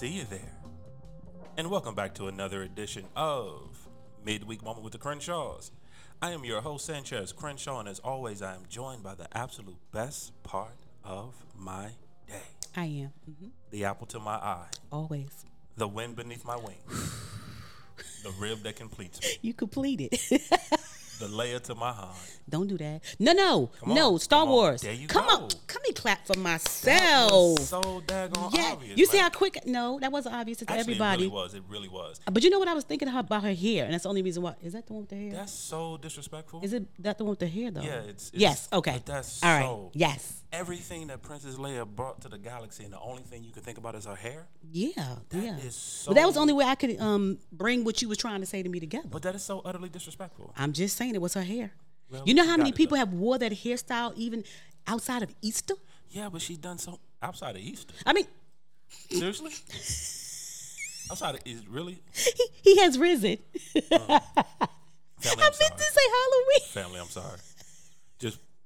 family. I didn't see you there. And welcome back to another edition of Midweek Moment with the Crenshaws. I am your host, Sanchez Crenshaw, and as always, I am joined by the absolute best part of my day I am. hmm the apple to my eye, Always. the wind beneath my wings, the rib that completes me, You completed. the layer to my heart. Don't do that. No, no, no. on, Star come on. Wars. There you come go. on. Come me clap for myself. so daggone yeah. obvious. you see how quick? No, that wasn't obvious to Actually, everybody. It really was. It really was. But you know what I was thinking about her hair, and that's the only reason why. Is that the one with the hair? That's so disrespectful. Is it that the one with the hair though? Yeah, it's- it's- yes. Okay. that's All right. so- Yes. Everything that Princess Leia brought to the galaxy, and the only thing you can think about is her hair. Yeah. That yeah. is but that was the only way I could um bring what you was trying to say to me together. But that is so utterly disrespectful. I'm just saying it was her hair. Well, you know how many people have wore that hairstyle even outside of Easter? Yeah, but she done so outside of Easter. I mean, Seriously? outside of is really he, he has risen. family. I meant sorry. to say Halloween. Family, I'm sorry.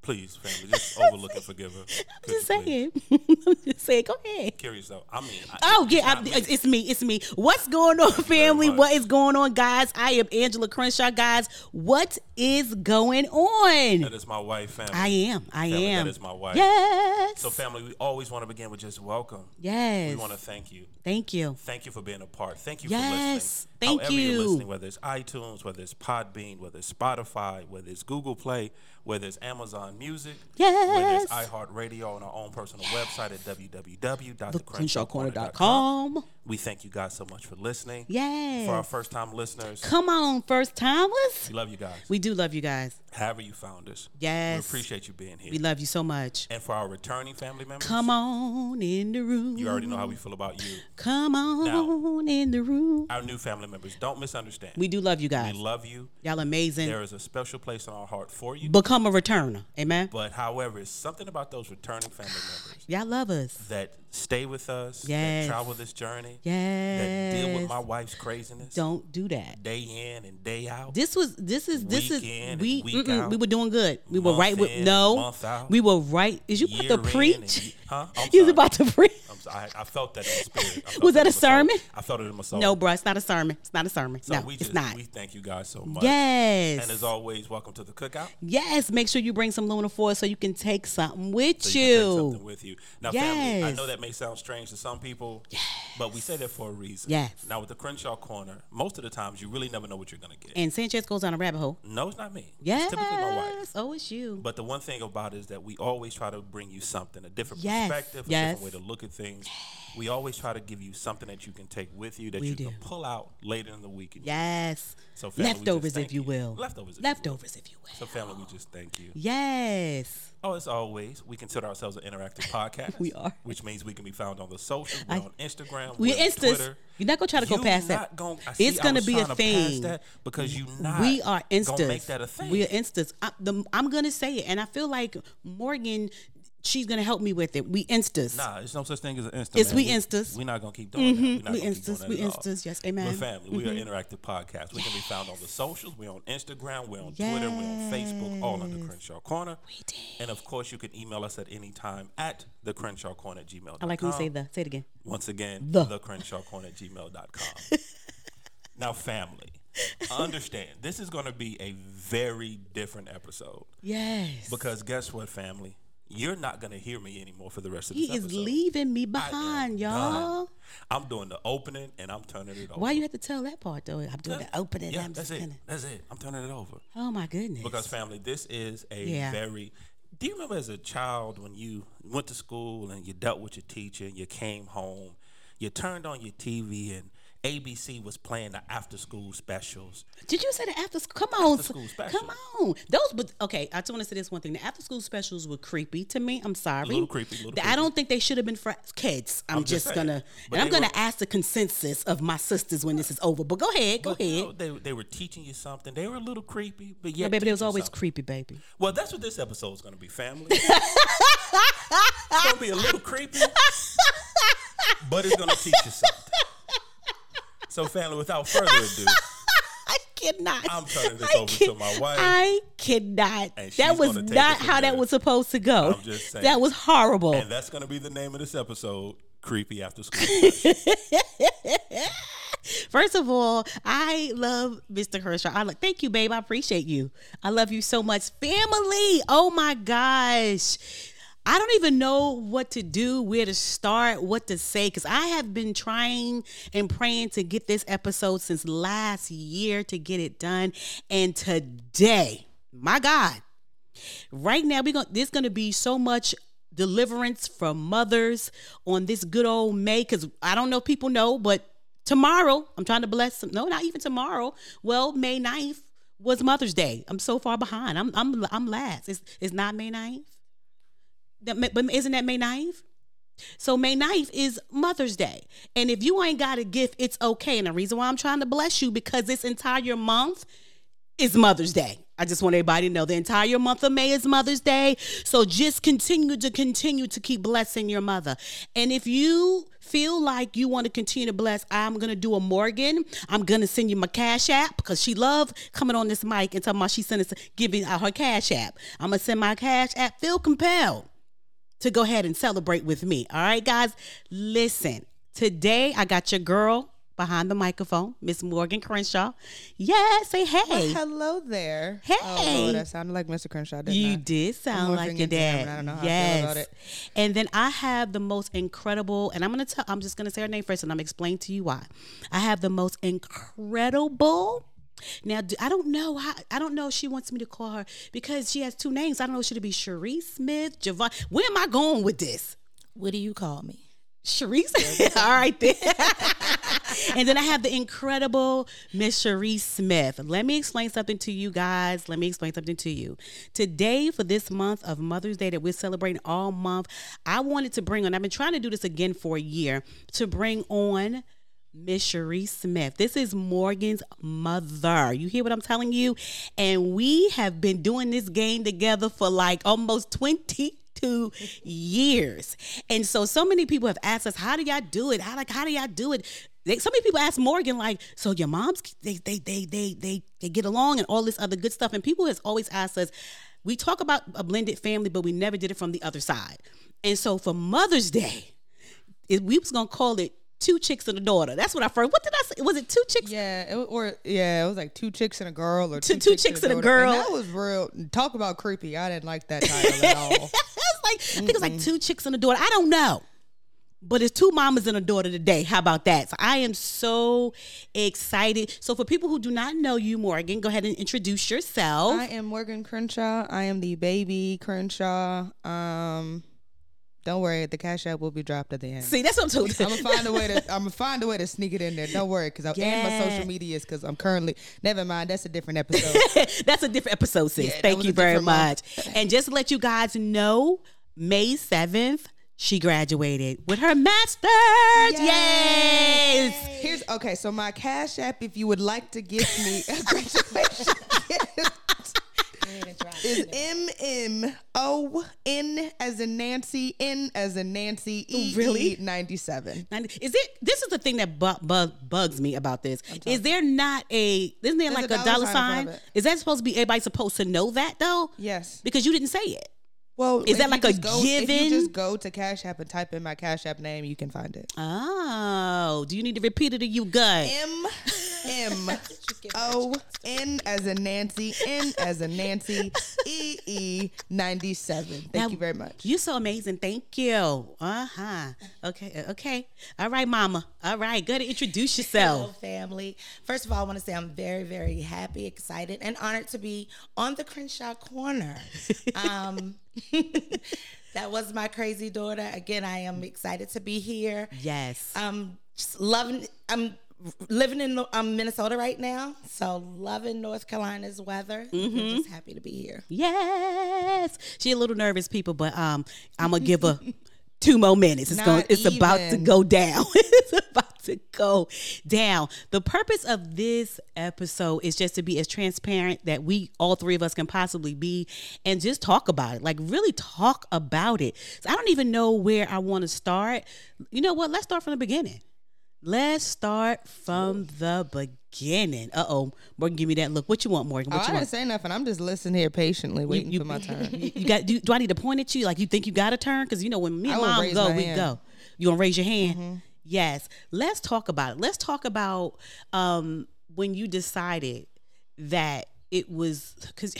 Please, family, just overlook and forgive her. I'm just you saying. I'm just saying. Go ahead. Curious though. I mean. I- Oh it's yeah, I, me. it's, me. It's me. What's going on, family? What is going on, guys? I am Angela Crenshaw, guys. What is going on? That is my wife, family. I am. I Family, am. That is my wife. Yes. So, family, we always want to begin with just welcome. yes. We want to thank you. Thank you. Thank you for being a part. Thank you Yes, for listening. thank However you're listening, whether it's iTunes, whether it's Podbean, whether it's Spotify, whether it's Google Play, whether it's Amazon Music, yes. whether it's iHeartRadio on our own personal website at www.thecrenshawcorner.com. CrenshawCorner.com. We thank you guys so much for listening. Yes. For our first time listeners, Come on, first timers. we love you guys. We do love you guys. However you found us. Yes. We appreciate you being here. We love you so much. and for our returning family members, Come on in the room. you already know how we feel about you. Come on in the room. Our new family members, don't misunderstand. We do love you guys. we love you. Y'all amazing. There is a special place in our heart for you. Become a returner. Amen. But however, it's something about those returning family members Y'all love us. that stay with us, Yes. that travel this journey, Yes. that deal with my wife's craziness Don't do that. day in and day out. This was this is this is we week out. we were doing good. We were right with in, no. month out. We were right. Is you about to preach? and huh? I'm You was about to preach? I, I felt that in spirit. Was that in a my soul. sermon? I felt it in my soul. No, bro. It's not a sermon. It's not a sermon. So no, we it's just, not. We thank you guys so much. yes. And as always, welcome to the cookout. yes. Make sure you bring some Luna for us so you can take something with So you. you something with you. Now, family, I know that may sound strange to some people, yes. but we say that for a reason. Yes. Now, with the Crenshaw Corner, most of the times you really never know what you're going to get. and Sanchez goes down a rabbit hole. no, it's not me. Yes. It's typically my wife. Oh, it's you. But the one thing about it is that we always try to bring you something, a different Yes, perspective, a yes. different way to look at things. We always try to give you something that you can take with you that We you do. can pull out later in the week. and yes. So family, Leftovers, if you you. will. Leftovers, if you will. Leftovers, if you will. So, family, we just thank you. Yes. Oh, as always, we consider ourselves an interactive podcast. We are. Which means we can be found on the social, We're I- on Instagram. We we're. Twitter. You're not gonna try to go You past that. Gonna, see, It's gonna be a thing. because you not we are Gonna make that a thing. We are instas. I, I'm gonna say it, and I feel like Morgan, she's gonna help me with it. We instas. Nah, there's no such thing as an Insta. It's man. we Instas. We're not gonna keep doing that. We're not mm-hmm. we keep instas. doing that We instas. Yes, We're amen. family. We are mm-hmm. interactive podcast. We can be found on the socials. We're on Instagram. We're on Twitter. We're on Facebook. All under Crenshaw Corner. We did. And of course, you can email us at any time at the Crenshaw Corner at gmail. I like when you say the. Say it again. Once again, The. the, Crenshaw Corner at gmail.com. now, family, understand this is going to be a very different episode Yes. because guess what, family? You're not going to hear me anymore for the rest of the. he this is episode. leaving me behind, y'all. I'm doing the opening and I'm turning it over. Why you have to tell that part though? I'm doing the opening. Yeah, I'm that's just it. gonna. That's it. I'm turning it over Oh my goodness. because family, this is a Yeah. very. Do you remember as a child when you went to school and you dealt with your teacher and you came home, you turned on your TV and ABC was playing the after school specials. Did you say the after school? Come on, specials. come on. Those, but okay. I just want to say this one thing. The after school specials were creepy to me. I'm sorry. little creepy, little Th- I don't think they should have been for kids. I'm, I'm just just, gonna, But and I'm gonna were- ask the consensus of my sisters when this is over. But go ahead, go But, you ahead. know, they, they were teaching you something. They were a little creepy, but Yeah, yet baby, they was always something. creepy, baby. Well, that's what this episode is going to be, family. it's going to be a little creepy, but it's going to teach you something. So, family, without further ado, I cannot. I'm turning this I over to can't- my wife. I cannot. That was not how that was supposed to go. I'm just saying. That was horrible. And that's going to be the name of this episode Creepy After School. First of all, I love Mr. Crenshaw. I like thank you, babe. I appreciate you. I love you so much. Family. Oh my gosh. I don't even know what to do, where to start, what to say, because I have been trying and praying to get this episode since last year to get it done. And today, my God, right now we're gonna there's gonna be so much deliverance from mothers on this good old May because I don't know if people know, but tomorrow I'm trying to bless them. No, not even tomorrow. Well, May 9th was Mother's Day. I'm so far behind. I'm I'm I'm last. It's it's not May 9th. That, but isn't that May 9th? So May 9th is Mother's Day. And if you ain't got a gift, it's okay. And the reason why I'm trying to bless you because this entire month is Mother's Day. I just want everybody to know the entire month of May is Mother's Day. So just continue to continue to keep blessing your mother. And if you feel like you want to continue to bless, I'm gonna do a Morgan. I'm gonna send you my cash app because she loved coming on this mic and talking about she sent us giving out her cash app. I'm gonna send my cash app. Feel compelled to go ahead and celebrate with me. All right, guys, listen. Today I got your girl behind the microphone, Miss Morgan Crenshaw. Yeah, say hey. Hello there. Hey. Oh, Lord, that sounded like Mr. Crenshaw, didn't You I? did sound like your him, dad. and I don't know how I yes. feel about it. And then I have the most incredible, and I'm gonna tell. I'm just gonna say her name first, and I'm explain to you why. I have the most incredible. Now do- I don't know how. I don't know if she wants me to call her because she has two names. I don't know. Should it be Cherie Smith, Javon? Where am I going with this? What do you call me? Cherise. All right then. and then I have the incredible Miss Cherise Smith. Let me explain something to you guys. Let me explain something to you. Today, for this month of Mother's Day that we're celebrating all month, I wanted to bring on, I've been trying to do this again for a year, to bring on Miss Cherise Smith. This is Morgan's mother. You hear what I'm telling you? And we have been doing this game together for like almost 22 years. And so so many people have asked us, how do y'all do it? How like how do y'all do it? They, so many people ask Morgan, like, so your moms they they they they they they get along and all this other good stuff. And people has always asked us, we talk about a blended family, but we never did it from the other side. And so for Mother's Day, it, we was gonna call it two chicks and a daughter. That's what I first. What did I say? Was it two chicks? Yeah, it, or yeah, it was like two chicks and a girl, or Two- two, two chicks and a daughter. girl. that was real. Talk about creepy. I didn't like that title at all. it's like I think it's like two chicks and a daughter. I don't know. But it's two mamas and a daughter today. How about that? So I am so excited. So for people who do not know you, Morgan, go ahead and introduce yourself. I am Morgan Crenshaw. I am the baby Crenshaw. Um, don't worry, the cash app will be dropped at the end. See, that's what I'm I'm talking gonna find a way to. I'm gonna find a way to sneak it in there. Don't worry, because I'm yeah. and my social medias, because I'm currently. Never mind, that's a different episode. That's a different episode, sis. Yeah, Thank you very much. month. And just to let you guys know, May 7th, she graduated with her master's. Yes. Here's okay. So my cash app, if you would like to give me a graduation gift, is M M O N as in Nancy, N as in Nancy, E Really? ninety seven. Ninety- Is it? This is the thing that bu- bu- bugs me about this. Is there not a? Isn't there There's like a a dollar dollar sign in sign? front of it. Is that supposed to be everybody supposed to know that though? Yes. Because you didn't say it. Well, Is that like a just go, If given? you just go to Cash App and type in my Cash App name, you can find it. Oh, do you need to repeat it or you good? M M O N as a Nancy, N as a Nancy, E E ninety seven. Thank Now, you very much. You're so amazing. Thank you. Uh huh. Okay. Okay. All right, Mama. All right. Go to introduce Hello, yourself. family. First of all, I want to say I'm very, very happy, excited, and honored to be on the Crenshaw Corner. Um, that was my crazy daughter. Again, I am excited to be here. Yes. Um, just loving. I'm living in um, Minnesota right now, so loving North Carolina's weather. Mm-hmm. Just happy to be here. Yes. She a little nervous, people, but um, I'm gonna give her two more minutes. It's Not going. It's about to go down. it's about to go down. The purpose of this episode is just to be as transparent that we all three of us can possibly be, and just talk about it. Like really talk about it. So I don't even know where I want to start. You know what? Let's start from the beginning. Let's start from the beginning. Uh oh, Morgan, give me that look. What you want, Morgan? Oh, What I you didn't say nothing. I'm just listening here patiently, waiting you- for my turn. You, you got? Do, do I need to point at you? Like you think you got a turn? Because you know when me and mom go, we hand. go. You want to raise your hand? Yes. Let's talk about it. Let's talk about um, when you decided that it was because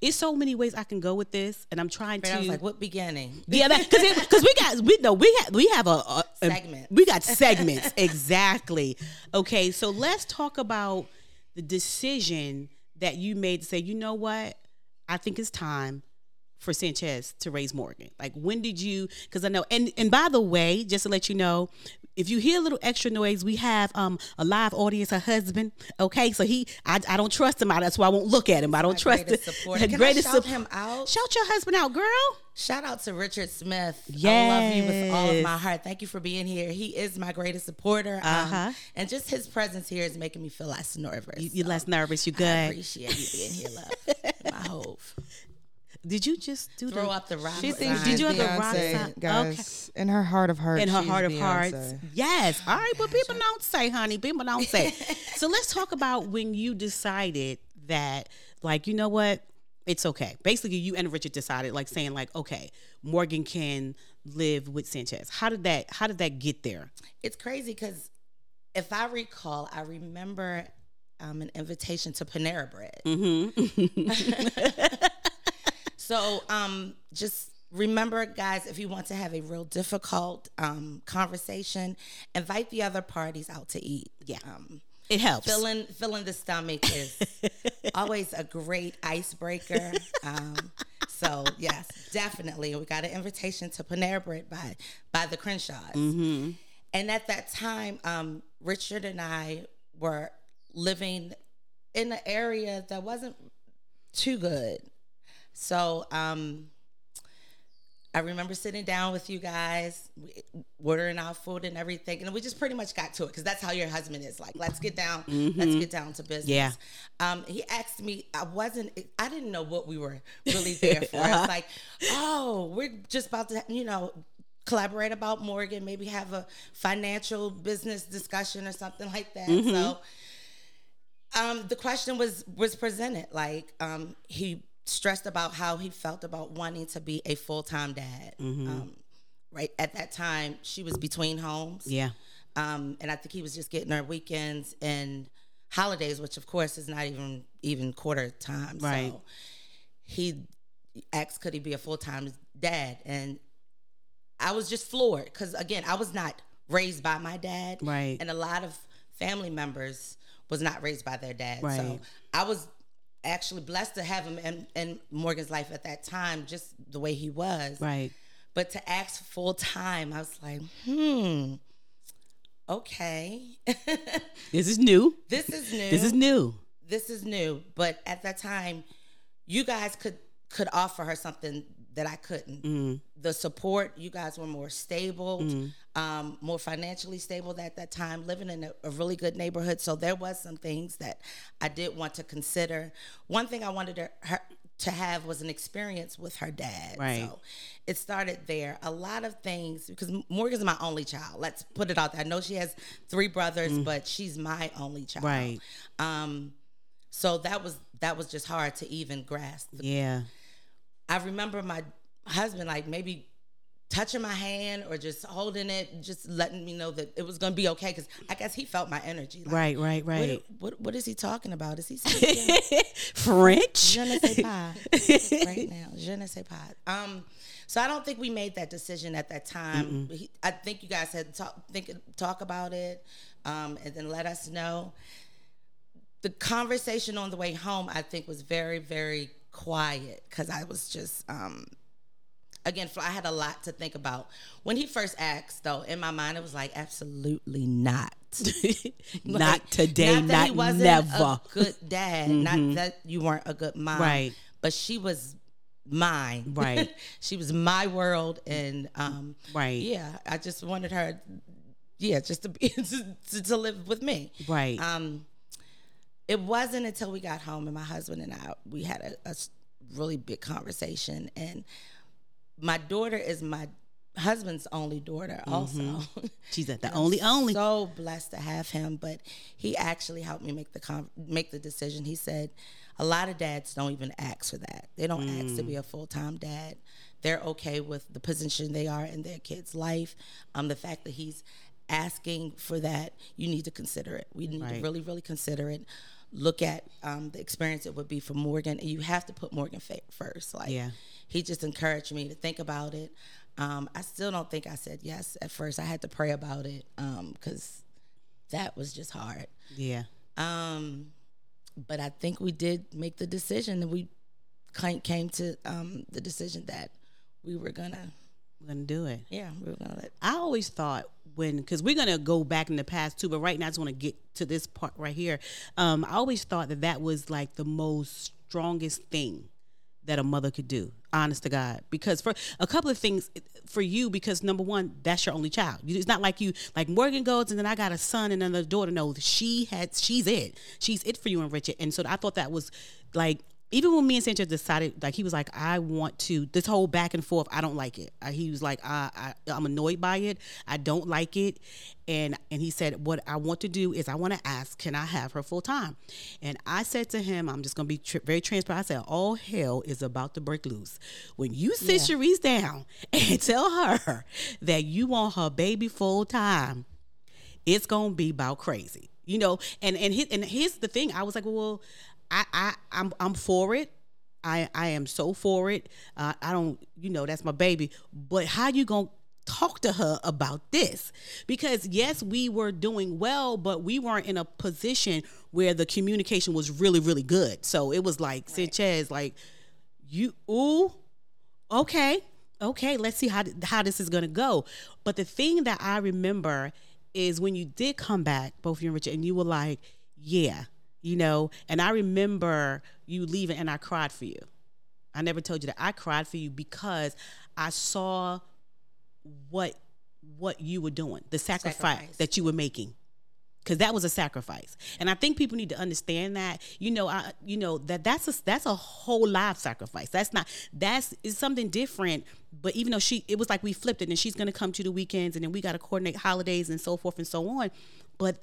it's so many ways I can go with this, and I'm trying to. I was like, what beginning? Yeah, because because we got we know we have we have a, a a- Segments. we got segments exactly. Okay, so let's talk about the decision that you made to say, you know what, I think it's time for Sanchez to raise Morgan. Like when did you? Because I know, and and by the way, just to let you know. If you hear a little extra noise, we have um a live audience, her husband. Okay, so he, I, I don't trust him. I, that's why I won't look at him. I don't My trust greatest the- supporter. the I greatest shout sup- him out? Shout your husband out, girl. Shout out to Richard Smith. Yes. I love you with all of my heart. Thank you for being here. He is my greatest supporter. Um, Uh-huh. and just his presence here is making me feel less nervous. You, you're So less nervous. You good? I appreciate you being here, love. my hove. Did you just do Throw the, up the rock She thinks Did you have the rock Beyonce, sign? guys. In her heart of hearts, in her she's heart of Beyonce. hearts? Yes. All right, but people don't say, honey. People don't say. so let's talk about when you decided that, like, you know what? It's okay. Basically, you and Richard decided, like, saying, like, okay, Morgan can live with Sanchez. How did that? How did that get there? It's crazy because if I recall, I remember um, an invitation to Panera Bread. so um, just remember, guys, if you want to have a real difficult um, conversation, invite the other parties out to eat. Yeah. Um, It helps. filling filling the stomach is always a great icebreaker. Um, so yes, definitely, we got an invitation to Panera Bread by by the Crenshaws, and at that time, um, Richard and I were living in an area that wasn't too good. So um, I remember sitting down with you guys, ordering our food and everything, and we just pretty much got to it because that's how your husband is. Like, let's get down, let's get down to business. Yeah. Um, he asked me. I wasn't. I didn't know what we were really there for. It's like, oh, we're just about to, you know. Collaborate about Morgan, maybe have a financial business discussion or something like that. So, um, the question was was presented like um, he stressed about how he felt about wanting to be a full time dad. Um, right at that time, she was between homes, yeah. um, and I think he was just getting her weekends and holidays, which of course is not even even quarter time. Right. So he asked, could he be a full time dad? And I was just floored because again, I was not raised by my dad, Right. And a lot of family members was not raised by their dad. Right. So I was actually blessed to have him in, in Morgan's life at that time, just the way he was. Right. But to ask full time, I was like, hmm, okay. This is new. this is new. This is new. This is new. But at that time, you guys could could offer her something that I couldn't. Mm. The support, you guys were more stable, Mm-hmm. Um, more financially stable at that time, living in a, a really good neighborhood. So there was some things that I did want to consider. One thing I wanted her, her to have was an experience with her dad. Right. So it started there. A lot of things because Morgan's my only child. Let's put it out there. I know she has three brothers, but she's my only child. Mm. Right. Um, so that was that was just hard to even grasp. Yeah. I remember my husband like maybe touching my hand or just holding it, just letting me know that it was gonna be okay. Because I guess he felt my energy. Like, Right. Right. What, Right. what what is he talking about? Is he speaking? French. Je ne sais pas right now. Je ne sais pas. Um, so I don't think we made that decision at that time. He, I think you guys had talk think talk about it, um, and then let us know. The conversation on the way home, I think, was very very quiet because I was just. Um, Again, I had a lot to think about. When he first asked, though, in my mind, it was like, absolutely not. not Like, today. Not, Not, that he wasn't never. Mm-hmm. a good dad. Not that you weren't a good mom. Right. But she was mine. Right. she was my world, and um, Right. Yeah, I just wanted her. Yeah, just to be to, to live with me. Right. Um, it wasn't until we got home and my husband and I we had a really big conversation and my daughter is my husband's only daughter, also. She's at the only only. so blessed to have him, but he actually helped me make the con- make the decision. He said, a lot of dads don't even ask for that. They don't ask to be a full time dad. They're okay with the position they are in their kid's life. Um, the fact that he's asking for that, you need to consider it. We need to really, really consider it. Look at um, the experience it would be for Morgan, and you have to put Morgan first. Like, Yeah. He just encouraged me to think about it. Um, I still don't think I said yes at first. I had to pray about it because that was just hard. yeah. Um, but I think we did make the decision, and we came came to um, the decision that we were gonna, We're gonna do it. yeah, we were gonna let. I always thought when, because we're gonna go back in the past too, but right now I just want to get to this part right here. Um, I always thought that that was like the most strongest thing that a mother could do. Honest to God, because for a couple of things for you, because number one, that's your only child. It's not like you like Morgan goes and then I got a son and another daughter. No, she had she's it. She's it for you and Richard. And so I thought that was like even when me and Sanchez decided, like he was like, I want to this whole back and forth. I don't like it. Uh, he was like, I, I I'm annoyed by it. I don't like it, and and he said, what I want to do is I want to ask, can I have her full time? And I said to him, I'm just gonna be very transparent. I said, all hell is about to break loose when you sit Cherise down and tell her that you want her baby full time it's gonna be about crazy, you know. And and his, and here's the thing: I was like, well, I I I'm I'm for it. I I am so for it. Uh, I don't, you know, that's my baby. But how you gonna talk to her about this? Because yes, we were doing well, but we weren't in a position where the communication was really really good. So it was like Sanchez, like you ooh okay okay let's see how how this is gonna go but the thing that i remember is when you did come back both you and richard and you were like yeah you know? And i remember you leaving and i cried for you. I never told you that. I cried for you because i saw what what you were doing the sacrifice, Sacrifice. that you were making. Because that was a sacrifice. And i think people need to understand that you know i you know that that's a that's a whole life sacrifice. That's not that's is something different. But even though she it was like we flipped it and she's going to come to the weekends and then we got to coordinate holidays and so forth and so on. But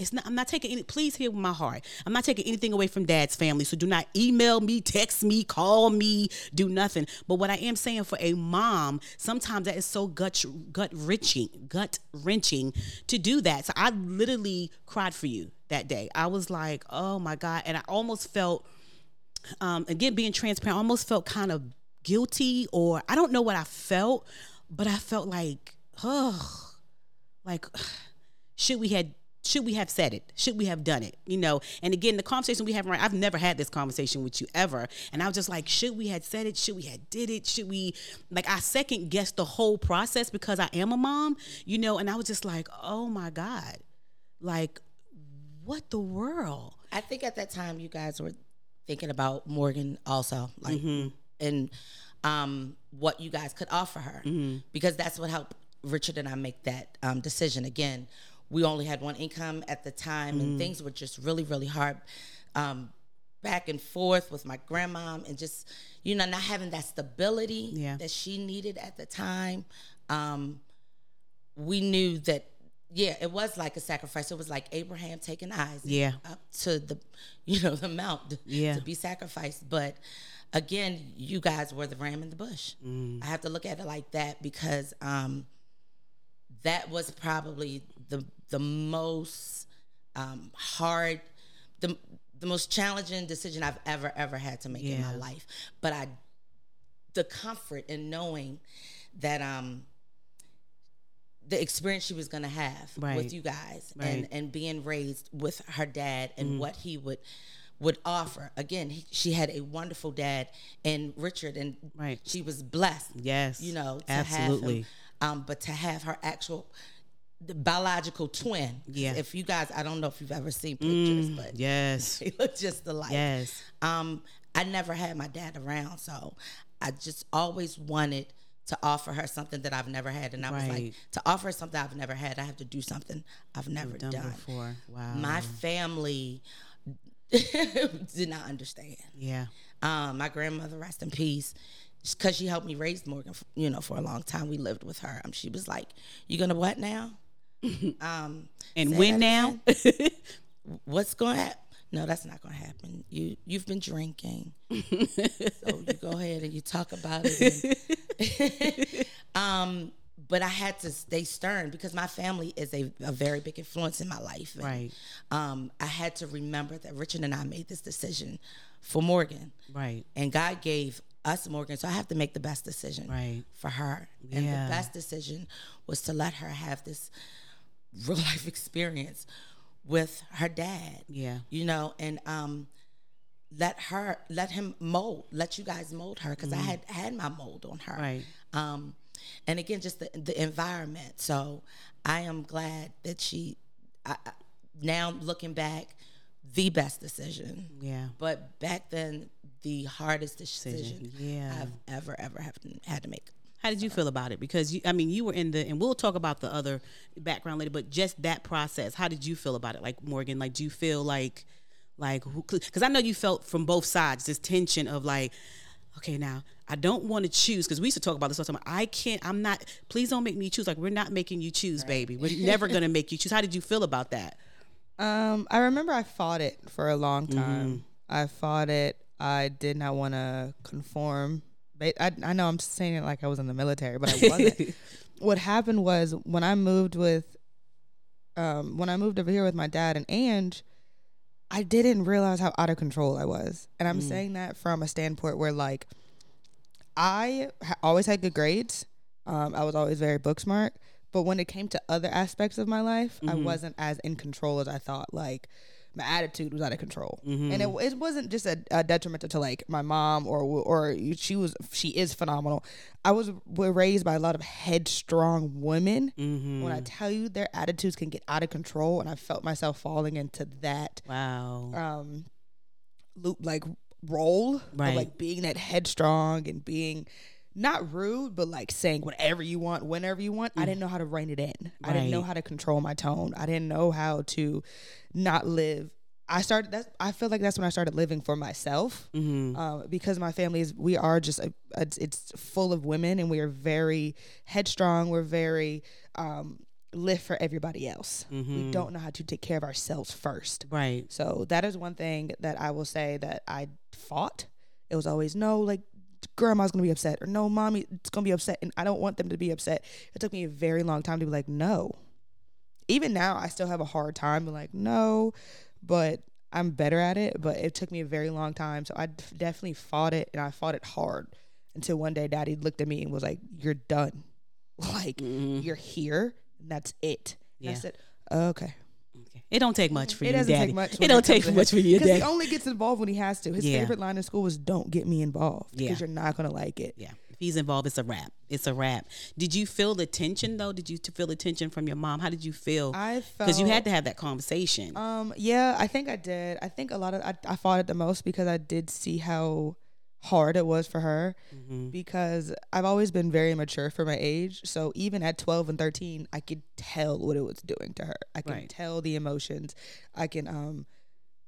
it's not i'm not taking any please hear my heart. I'm not taking anything away from dad's family. So do not email me text me call me do nothing. But what i am saying for a mom sometimes that is so gut gut wrenching gut wrenching to do that. So i literally cried for you that day. I was like oh my god. And i almost felt um, again being transparent, I almost felt kind of guilty, or I don't know what I felt, but I felt like, oh, like should we had should we have said it? Should we have done it? You know, and again, the conversation we have right, I've never had this conversation with you ever. And I was just like, should we had said it? Should we had did it? Should we like I second guessed the whole process because I am a mom, you know, and I was just like, oh my God. Like, what the world? I think at that time you guys were thinking about Morgan also, like, Mm-hmm. and um, what you guys could offer her, Mm-hmm. because that's what helped Richard and I make that um, decision. Again, we only had one income at the time, Mm-hmm. and things were just really, really hard. Um, back and forth with my grandmom, and just you know not having that stability Yeah. that she needed at the time. Um, we knew that yeah it was like a sacrifice it was like abraham taking isaac Yeah. up to the you know the mount Yeah. to be sacrificed but again you guys were the ram in the bush Mm. i have to look at it like that because um that was probably the the most um hard the the most challenging decision i've ever ever had to make in my life but i the comfort in knowing that um the experience she was going to have Right. with you guys Right. Mm. and and being raised with her dad and what he would would offer again he, she had a wonderful dad and richard and Right. she was blessed Yes. you know to absolutely. have him um but to have her actual the biological twin Yeah. if you guys i don't know if you've ever seen pictures but Yes. they look just alike Yes. um, I never had my dad around, so I just always wanted to offer her something that I've never had, and I was like, to offer her something I've never had, I have to do something I've never Done done. before. Wow. My family did not understand. yeah. Um, my grandmother, rest in peace, because she helped me raise Morgan, you know, for a long time. We lived with her. Um, she was like, "You gonna what now?" um, And when now? What's going to happen? No, that's not going to happen. You you've been drinking, so you go ahead and you talk about it. and- um, but I had to stay stern because my family is a, a very big influence in my life. And, Right. Um, I had to remember that Richard and I made this decision for Morgan, right. and God gave us Morgan, so I have to make the best decision Right. for her. And Yeah. the best decision was to let her have this real life experience with her dad. Yeah. You know, and um let her let him mold, let you guys mold her because I had had my mold on her. Mm-hmm. Right. Um and again just the the environment. So I am glad that she I, I- now looking back the best decision. Yeah. But back then the hardest decision Yeah. I've ever ever have had to make. How did you feel about it? Because you, I mean, you were in the, and we'll talk about the other background later. But just that process, how did you feel about it? Like Morgan, like do you feel like, like, because I know you felt from both sides this tension of like, okay, now I don't want to choose because we used to talk about this all the time. I can't. I'm not. Please don't make me choose. Like we're not making you choose, baby. We're never gonna make you choose. How did you feel about that? Um, I remember I fought it for a long time. I fought it. I did not want to conform. I, I know I'm saying it like I was in the military, but I wasn't. what happened was when I moved with, um, when I moved over here with my dad and Ange, I didn't realize how out of control I was, and I'm saying that from a standpoint where like, I ha- always had good grades. Um, I was always very book smart. But when it came to other aspects of my life, I wasn't as in control as I thought. Like my attitude was out of control, and it, it wasn't just a, a detriment to like my mom or or she was she is phenomenal. I was were raised by a lot of headstrong women. When I tell you their attitudes can get out of control, and I felt myself falling into that Wow. um loop like role Right. of like being that headstrong and being not rude but like saying whatever you want whenever you want. I didn't know how to rein it in. I didn't know how to control my tone. I didn't know how to not live. I started that's i feel like that's when i started living for myself Mm-hmm. um, because my family is we are just a, a, it's full of women and we are very headstrong. We're very um, live for everybody else. We don't know how to take care of ourselves first. Right. so that is one thing that I will say that I fought. It was always no, like grandma's gonna be upset or no, mommy it's gonna be upset, and I don't want them to be upset. It took me a very long time to be like, no. Even now, I still have a hard time being like, no, but I'm better at it. But it took me a very long time, so I d- definitely fought it, and I fought it hard until one day, Daddy looked at me and was like, "You're done. Like mm-hmm. you're here, and that's it." And I Yeah. said, "Okay." It don't take much for It you, doesn't daddy. take much. It don't take much for you, 'Cause he only gets involved when he has to. His Yeah. favorite line in school was "Don't get me involved" because Yeah. you're not gonna like it. Yeah. If he's involved, it's a wrap. It's a wrap. Did you feel the tension though? Did you feel the tension from your mom? How did you feel? I felt Because you had to have that conversation. Um, yeah, I think I did. I think a lot of I, I fought it the most because I did see how hard it was for her Mm-hmm. because I've always been very mature for my age. So even at 12 and 13, I could tell what it was doing to her. I can Right. tell the emotions. I can um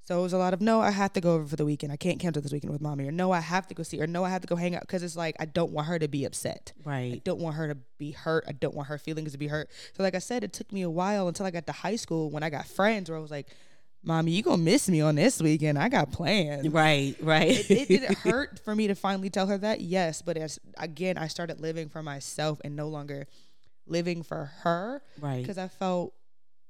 so it was a lot of no, I have to go over for the weekend. I can't cancel this weekend with mommy, or no, I have to go see her. No, I have to go hang out because it's like I don't want her to be upset. I right. don't want her to be hurt. I don't want her feelings to be hurt. So like I said, it took me a while until I got to high school when I got friends where I was like, Mommy, you gonna miss me on this weekend. I got plans. Right. Right. It, it did it hurt for me to finally tell her that? Yes, but as again, I started living for myself and no longer living for her. Right. Because I felt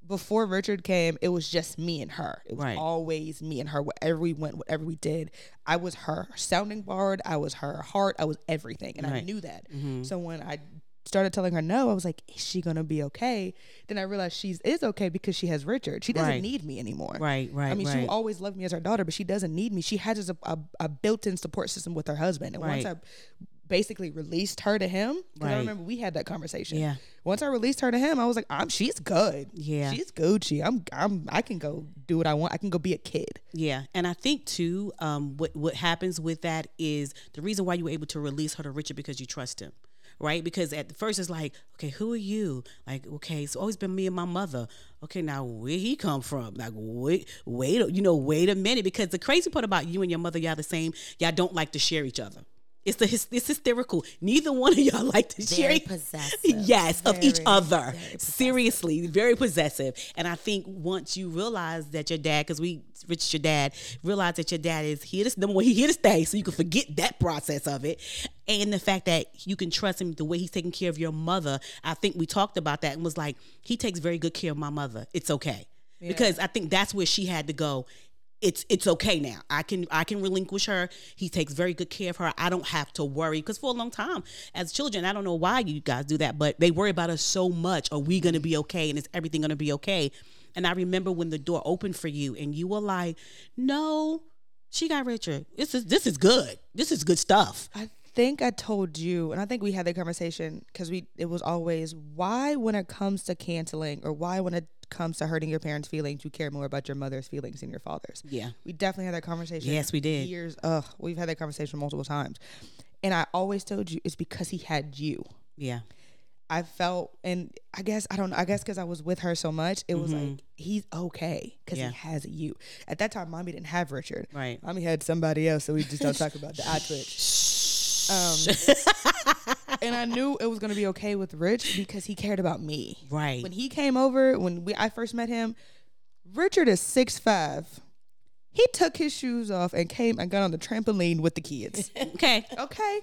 before Richard came, it was just me and her. It was Right. always me and her. Wherever we went, whatever we did, I was her sounding board. I was her heart. I was everything, and I knew that. Mm-hmm. So when I started telling her no, I was like, "Is she gonna be okay?" Then I realized she's is okay because she has Richard. She doesn't Right. need me anymore. Right. Right. I mean, she right. will always loved me as her daughter, but she doesn't need me. She has a, a, a built-in support system with her husband, and once I basically released her to him, because Right. I remember we had that conversation. Yeah. Once I released her to him, I was like, "I'm she's good. Yeah. she's Gucci. I'm I'm I can go do what I want. I can go be a kid. Yeah, and I think too, um, what what happens with that is the reason why you were able to release her to Richard because you trust him, right? Because at first it's like, okay, who are you? Like, okay, it's always been me and my mother. Okay, now where he come from? Like, wait, wait, you know, wait a minute. Because the crazy part about you and your mother, y'all the same. Y'all don't like to share each other. It's the it's hysterical. Neither one of y'all like to Very share. possessive. yes, of each other. very. Seriously, very possessive. And I think once you realize that your dad, because we Rich is your dad, realize that your dad is here to number one, he here to stay, so you can forget that process of it. And the fact that you can trust him the way he's taking care of your mother. I think we talked about that and was like, he takes very good care of my mother. It's okay. Because I think that's where she had to go it's it's okay now. I can I can relinquish her. He takes very good care of her. I don't have to worry because for a long time as children, I don't know why you guys do that, but they worry about us so much. Are we gonna be okay? And is everything gonna be okay? And I remember when the door opened for you, and you were like, "No, she got Richard. This is this is good. This is good stuff." I think I told you, and I think we had that conversation because we it was always why when it comes to canceling or why when it comes to hurting your parents' feelings, you care more about your mother's feelings than your father's. Yeah. We definitely had that conversation. Yes, we did. Years. Ugh, we've had that conversation multiple times, and I always told you it's because he had you. Yeah, I felt, and I guess I don't know. I guess because I was with her so much, it was like he's okay because Mm-hmm. Yeah. he has you. At that time, mommy didn't have Richard. Right. Mommy had somebody else, so we just don't talk about the eye twitch. Um, and I knew it was gonna be okay with Rich because he cared about me. right. When he came over, when we I first met him, Richard is six five. He took his shoes off and came and got on the trampoline with the kids. okay, Okay.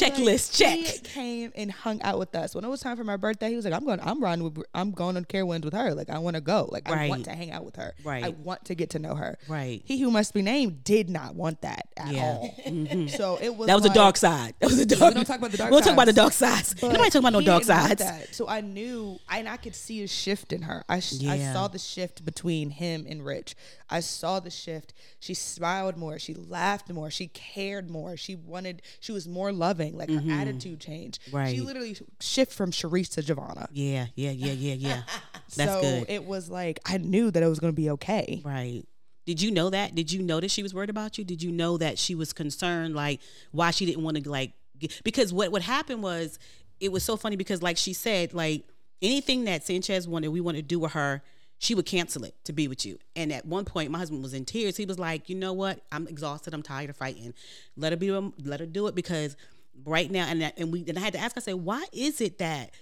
Checklist Like, check. He came and hung out with us. When it was time for my birthday, he was like, "I'm going. I'm riding with. I'm going on Carowinds with her. Like, I want to go. Like, I want to hang out with her. Right. I want to get to know her. Right. He who must be named did not want that at Yeah. Mm-hmm. all. So it was. That was like, the dark side. That was a dark. don't talk about the dark We don't talk about the dark sides. but Nobody talking about no dark sides. So I knew, and I could see a shift in her. I, sh- Yeah. I saw the shift between him and Rich. I saw the shift. She smiled more. She laughed more. She cared more. She wanted. She was more loving. Like her attitude changed. Right. She Mm-hmm. Literally shift from Cherise to Giovanna. Yeah, yeah, yeah, yeah, yeah. That's so good. it was like I knew that it was going to be okay. right. Did you know that? Did you know that she was worried about you? Did you know that she was concerned, like why she didn't want to like? Get, because what what happened was it was so funny because like she said, like anything that Sanchez wanted, we wanted to do with her. She would cancel it to be with you. And at one point, my husband was in tears. He was like, "You know what? I'm exhausted. I'm tired of fighting. Let her be. Let her do it because right now." And and we and I had to ask. I said, "Why is it that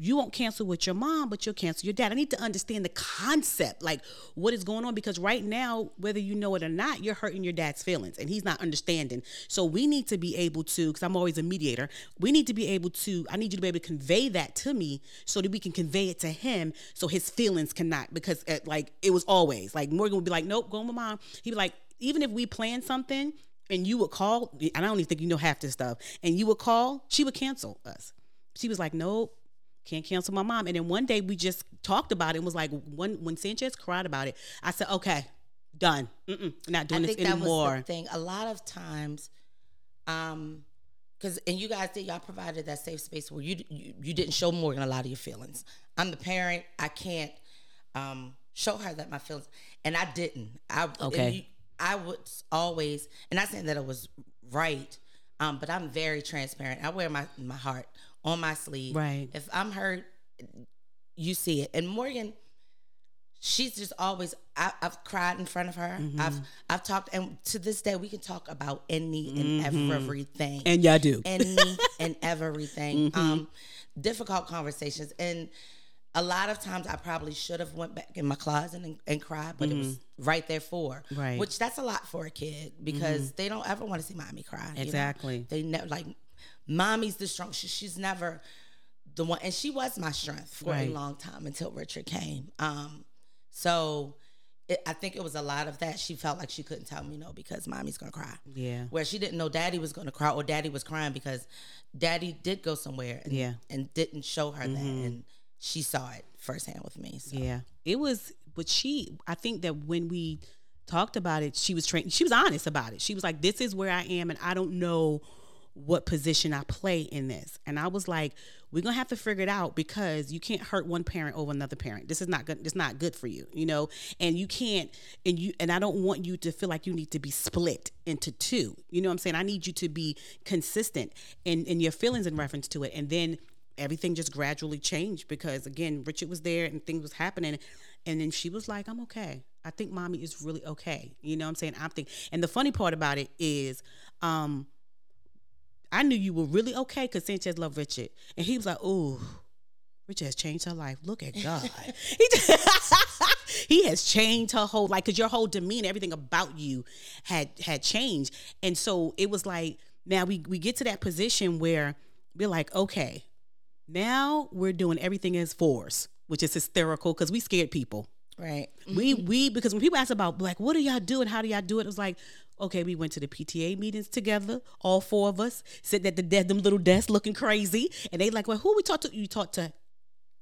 you won't cancel with your mom, but you'll cancel your dad. I need to understand the concept, like what is going on, because right now, whether you know it or not, you're hurting your dad's feelings and he's not understanding. So we need to be able to, because I'm always a mediator, we need to be able to, I need you to be able to convey that to me so that we can convey it to him so his feelings cannot, because uh, like it was always like Morgan would be like, nope, go with my mom. He'd be like, even if we plan something and you would call, and I don't even think you know half this stuff, and you would call, she would cancel us. She was like, nope can't cancel my mom. And then one day we just talked about it and was like, when when Sanchez cried about it, I said, okay, done. Mm-mm, not I doing this that anymore. was the thing. A lot of times, um, because and you guys did y'all provided that safe space where you, you you didn't show Morgan a lot of your feelings. I'm the parent. I can't um show her that my feelings, and I didn't. I Okay. you- I was always, and not saying that it was right, um, but I'm very transparent. I wear my my heart on my sleeve. Right. If I'm hurt, you see it. And Morgan, she's just always. I, I've cried in front of her. Mm-hmm. I've I've talked, and to this day, we can talk about any and everything, Mm-hmm. and y'all do. any and everything. Mm-hmm. Um, difficult conversations, and a lot of times I probably should have went back in my closet and, and cried, but it was right there for. Mm-hmm. Right. Which that's a lot for a kid because they don't ever want to see mommy cry. you know? Exactly. They never like mommy's the strong. She, she's never the one, and she was my strength for Right. a long time until Richard came. Um, so it, I think it was a lot of that. She felt like she couldn't tell me no because mommy's gonna cry. Yeah. Where she didn't know daddy was gonna cry or daddy was crying because daddy did go somewhere and, Yeah. and didn't show her that and she saw it firsthand with me. So. Yeah, it was. But she, I think that when we talked about it, she was trained. She was honest about it. She was like, "This is where I am, and I don't know what position I play in this." And I was like, "We're gonna have to figure it out because you can't hurt one parent over another parent. This is not good. It's not good for you, you know. And you can't. And you. And I don't want you to feel like you need to be split into two. You know what I'm saying? I need you to be consistent in in your feelings in reference to it, and then." everything just gradually changed because again richard was there and things was happening and then she was like i'm okay i think mommy is really okay you know what i'm saying i'm thinking and the funny part about it is um I knew you were really okay because Sanchez loved Richard, and he was like, "Ooh, Richard has changed her life. Look at God. he, he has changed her whole life because your whole demeanor, everything about you had had changed, and so it was like now we we get to that position where we're like, okay, now we're doing everything as force, which is hysterical because we scared people. Right. We mm-hmm. we because when people ask about like what do y'all do and how do y'all do it, it was like okay, we went to the PTA meetings together, all four of us sitting at the desk, them little desks looking crazy, and they like, well, who we talk to? You talk to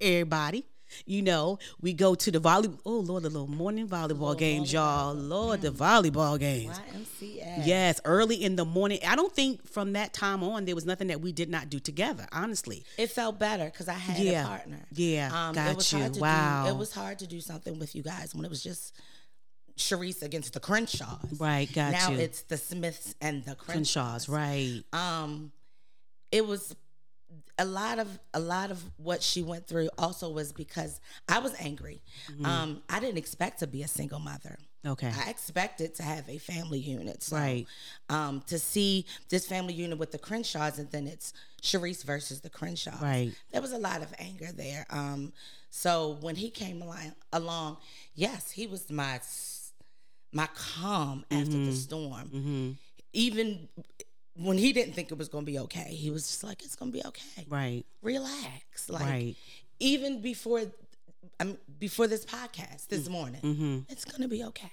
everybody. You know, we go to the volleyball. Oh Lord, the little morning volleyball games, y'all. Lord, the volleyball games. YMCA. Yes, early in the morning. I don't think from that time on there was nothing that we did not do together. Honestly, It felt better because I had Yeah. a partner. Yeah, um, got it was you. Hard to Wow. Do, it was hard to do something with you guys when it was just Cherise against the Crenshaws. Right, got now you. it's the Smiths and the Crenshaws. Crenshaws, right? um it was a lot of a lot of what she went through also was because I was angry. Mm-hmm. Um I didn't expect to be a single mother. Okay, I expected to have a family unit. So, Right. Um, to see this family unit with the Crenshaws and then it's Cherise versus the Crenshaws. Right. There was a lot of anger there. Um, so when he came along, along, yes, he was my my calm after Mm-hmm. the storm. Even when he didn't think it was going to be okay, he was just like, "It's going to be okay. right, Relax." Like Right. even before. Um, before this podcast this morning, Mm-hmm. it's gonna be okay.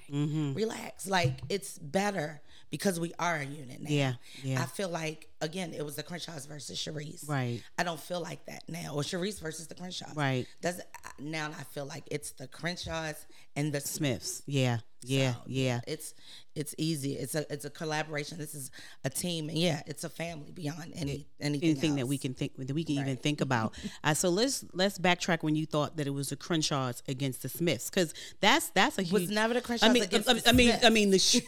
Relax. Like it's better because we are a unit now. Yeah, yeah. I feel like again, it was the Crenshaws versus Cherise. Right. I don't feel like that now, or Cherise versus the Crenshaws. Right. Does now I feel like it's the Crenshaws and the Smiths. Yeah, yeah, So, yeah. It's it's easy. It's a it's a collaboration. This is a team, and yeah, it's a family beyond any anything, Anything that we can think that we can even think about. Uh, so let's let's backtrack when you thought that it was the Crenshaws against the Smiths because that's that's a huge. was never the Crenshaws I mean, against I, the I mean, I mean the sh-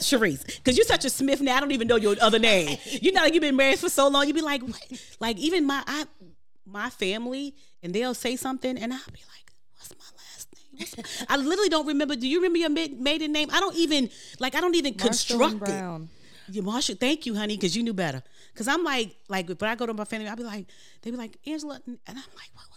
Cherise because you're such a Smith now. I don't even know your other name. You know, you've been married for so long. you'd be like, what? like even my I my family, and they'll say something, and I'll be like, what's my last name? What's my-" I literally don't remember. Do you remember your mid- maiden name? I don't even like. I don't even Marshall construct and it. Brown. Yeah, Marsha, thank you, honey, because you knew better. Because I'm like, like, when I go to my family, I'll be like, they be like, Angela, and I'm like, what?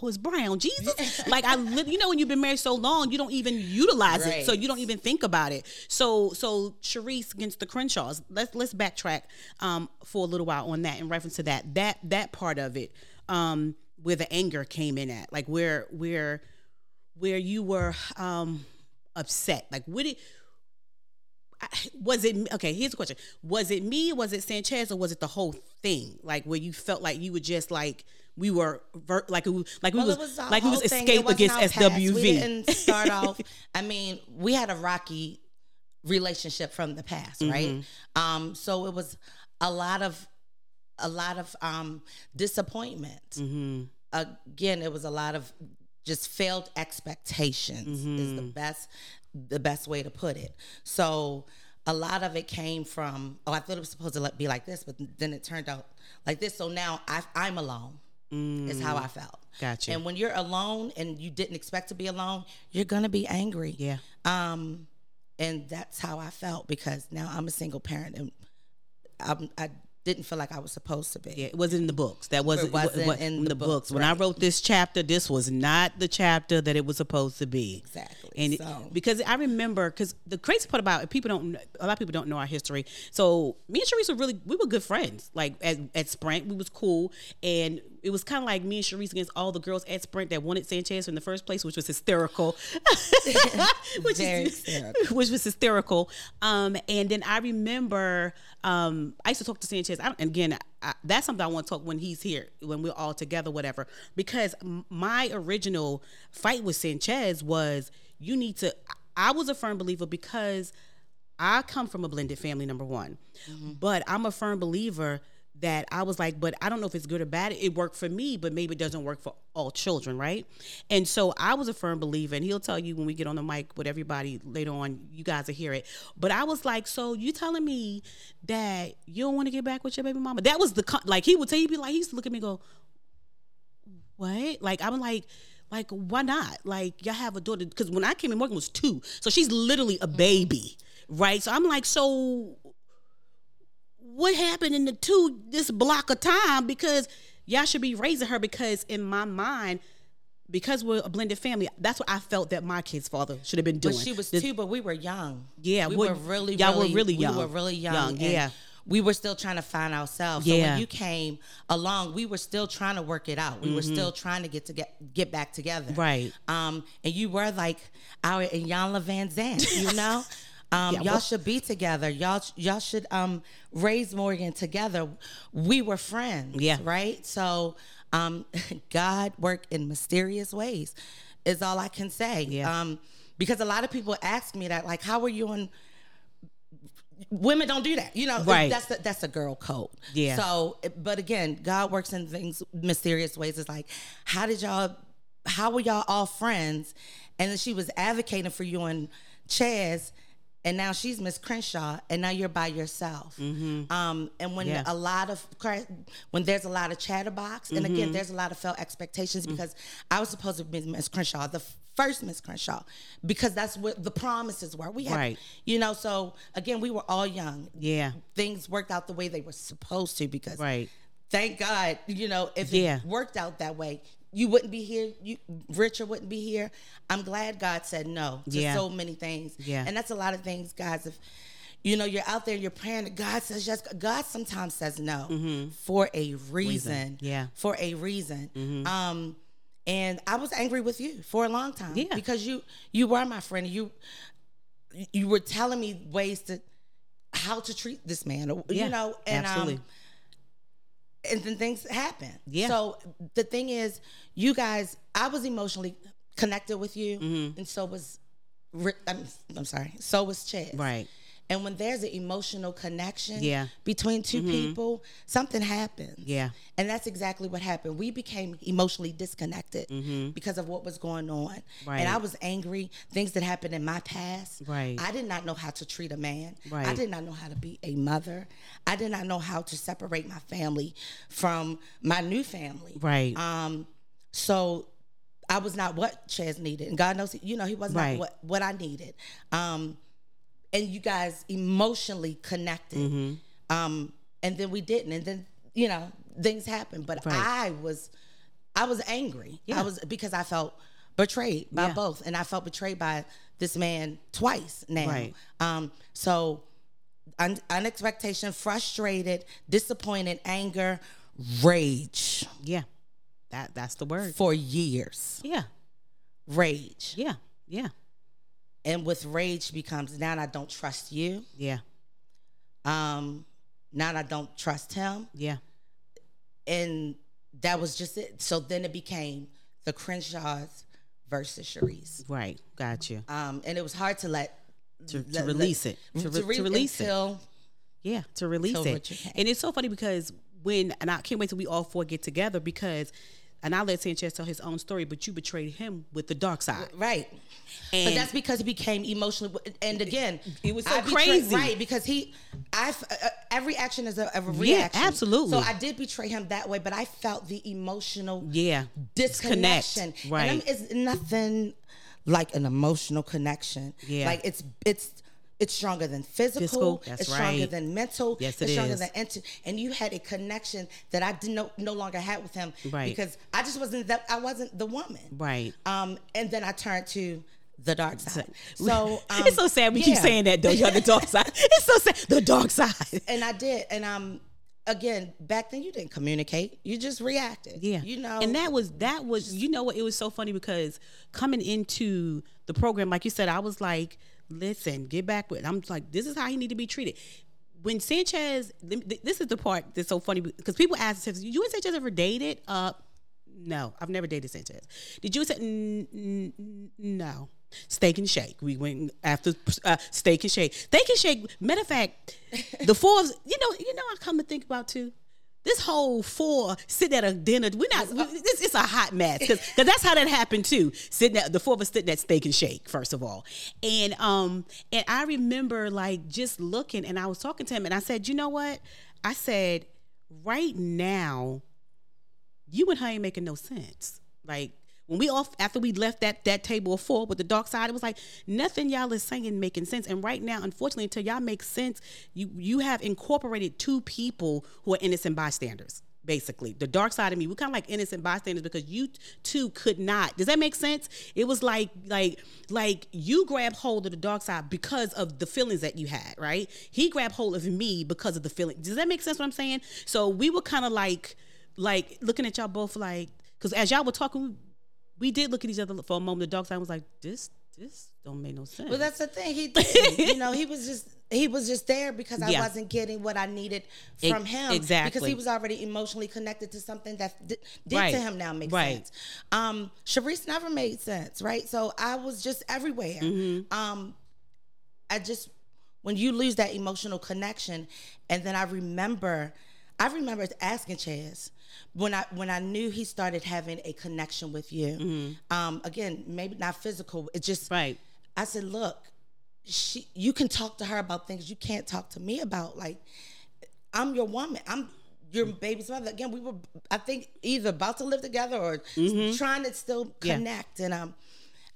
Oh, it's Brown, Jesus. like I, you know, when you've been married so long, you don't even utilize it, so you don't even think about it. So, so Cherise against the Crenshaws. Let's let's backtrack um, for a little while on that in reference to that that that part of it, um, where the anger came in at, like where where where you were um, upset, like what it was it okay here's the question. Was it me? Was it sanchez? Or was it the whole thing? Like where you felt like you were just like we were ver- like was, like we Well, was, was like we was whole thing. It escape against swv We didn't start off. I mean, we had a rocky relationship from the past, Mm-hmm. right? Um, so it was a lot of a lot of um, disappointment. Mm-hmm. Again, it was a lot of just failed expectations. Is the best the best way to put it. So a lot of it came from oh, I thought it was supposed to be like this, but then it turned out like this. So now I, I'm alone. Is how I felt. Gotcha. And when you're alone and you didn't expect to be alone, you're gonna be angry. yeah Um, and that's how I felt because now I'm a single parent and I'm, I didn't feel like I was supposed to be. yeah it wasn't in the books that wasn't, wa- wasn't wa- in the books, when i wrote this chapter this was not the chapter that it was supposed to be Exactly. and it- because I remember, because the crazy part about it, people don't, a lot of people don't know our history. So me and Cherise were really, we were good friends. Like at, at Sprint, we was cool, and it was kind of like me and Cherise against all the girls at Sprint that wanted Sanchez in the first place, which was hysterical. which Very is, hysterical. which was hysterical. Um, and then I remember, um, I used to talk to Sanchez. I, again, I, that's something I want to talk when he's here, when we're all together, whatever. Because my original fight with Sanchez was you need to. I was a firm believer because I come from a blended family, number one. But I'm a firm believer that I was like, but I don't know if it's good or bad. It worked for me, but maybe it doesn't work for all children, right? And so I was a firm believer, and he'll tell you when we get on the mic with everybody later on, you guys will hear it. But I was like, so you telling me that you don't want to get back with your baby mama? That was the like he would tell you, be like, he used to look at me go, what? Like I'm like, like why not? Like y'all have a daughter because when I came in, Morgan was two, so she's literally a baby, right? So I'm like, so what happened in the two this block of time because y'all should be raising her because in my mind because we're a blended family that's what i felt that my kid's father should have been doing But she was This- too, but we were young. Yeah, we what- were really, y'all were really, really young. We were really young. Young, yeah. We were still trying to find ourselves. So Yeah. when you came along, we were still trying to work it out. We were still trying to get to get get back together. Mm-hmm. Right. Um, and you were like our Iyanla Van Zandt, you know? Um, Yeah, y'all well- should be together. Y'all y'all should um raise Morgan together. We were friends. Yeah. Right? So um God worked in mysterious ways is all I can say. Yeah. Um because a lot of people ask me that, like, how are you on women don't do that. You know, Right. that's the, that's a girl code. Yeah. So, but again, God works in things mysterious ways. It's like, how did y'all? How were y'all all friends? And then she was advocating for you and Chaz, and now she's Miss Crenshaw, and now you're by yourself. Um, and when Mm-hmm. Yeah. a lot of when there's a lot of chatterbox, and Mm-hmm. again, there's a lot of felt expectations because I was supposed to be Miss Crenshaw, the first Miss Crenshaw, because that's what the promises were. We had, Right. you know, so again, we were all young. Yeah. Things worked out the way they were supposed to because Right. thank God, you know, if Yeah. it worked out that way, you wouldn't be here. You Richard wouldn't be here. I'm glad God said no to Yeah. so many things. Yeah. And that's a lot of things, guys. If you know you're out there, you're praying that God says yes. God sometimes says no for a reason. Mm-hmm. Yeah. For a reason. Um and I was angry with you for a long time. Yeah. Because you you were my friend. You you were telling me ways to how to treat this man. Yeah, You know, and absolutely. um and then things happen. Yeah. So the thing is, you guys, I was emotionally connected with you, Mm-hmm. and so was, I'm, I'm sorry, so was Chad. Right. And when there's an emotional connection Yeah. between 2 people, something happens. Yeah. And that's exactly what happened. We became emotionally disconnected because of what was going on. Mm-hmm. Right. And I was angry, things that happened in my past. Right. I did not know how to treat a man. Right. I did not know how to be a mother. I did not know how to separate my family from my new family. Right. Um, so I was not what Chaz needed, and God knows, you know, he was Right. not what what I needed. Um, and you guys emotionally connected, Mm-hmm. um, and then we didn't, and then you know things happened. But Right. I was, I was angry. Yeah. I was because I felt betrayed by Yeah. both, and I felt betrayed by this man twice now. Right. Um, so un- unexpectation, frustrated, disappointed, anger, rage Yeah. That that's the word. for years. Yeah. Rage. Yeah. Yeah. And with rage becomes now I don't trust you. Yeah. Um, now I don't trust him. Yeah. And that was just it. So then it became the Crenshaws versus Cherise. Right. Got you. Um, and it was hard to let To, to release let- it. To, re- re- to release it. Yeah, to release it. And it's so funny because when and I can't wait till we all four get together because and I'll let Sanchez tell his own story, but you betrayed him with the dark side. Right. but that's because he became emotionally. And again, It was so I betrayed- crazy. right? Because he, I, uh, every action is a, a Yeah, reaction. absolutely. So I did betray him that way, but I felt the emotional yeah. disconnection. Disconnect, right. And it's nothing like an emotional connection. Yeah. Like it's it's it's stronger than physical. Physical, it's stronger than mental. Yes, it it's stronger is. than and you had a connection that I did no no longer had with him. Right. Because I just wasn't that I wasn't the woman. Right. Um, and then I turned to the dark side. So um, it's so sad we keep saying that though. You're the dark side. It's so sad. The dark side. And I did, and um, again, back then you didn't communicate; you just reacted. Yeah. you know. And that was that was you know what it was so funny because coming into the program, like you said, I was like, listen, get back with I'm like, this is how he need to be treated. When Sanchez, this is the part that's so funny because people ask, you and Sanchez ever dated? Uh, no, I've never dated Sanchez. Did you say "N- n- no? Steak and Shake. We went after uh, Steak and Shake. Steak and Shake. Matter of fact, the four. of- You know, you know. I come to think about too. This whole four sitting at a dinner. We're not. it's a hot mess because that's how that happened too. Sitting at the four of us sitting at Steak and Shake first of all, and um and I remember like just looking and I was talking to him and I said, you know what? I said, right now you and her ain't making no sense. Like when we off after we left that that table of four with the dark side, it was like nothing y'all is saying making sense. And right now, unfortunately, until y'all make sense, you you have incorporated two people who are innocent bystanders. Basically, the dark side of me, we kind of like innocent bystanders because you two could not. Does that make sense? It was like like like you grabbed hold of the dark side because of the feelings that you had, right? He grabbed hold of me because of the feeling. Does that make sense? What I'm saying? So we were kind of like like looking at y'all both like because as y'all were talking we did look at each other for a moment. The dog side was like, this, this don't make no sense. Well, that's the thing. He you know, he was just he was just there because I Yeah. wasn't getting what I needed from him. exactly. Because he was already emotionally connected to something that did, did Right. to him now makes Right. sense. Um, Cherise never made sense, right? So I was just everywhere. Mm-hmm. Um, I just when you lose that emotional connection, and then I remember, I remember asking Chaz when I when I knew he started having a connection with you. Um, again, maybe not physical. It's just Mm-hmm. Right. I said, look, she you can talk to her about things you can't talk to me about. Like, I'm your woman. I'm your baby's mother. Again, we were I think either about to live together or trying to still Mm-hmm. Yeah. connect. And um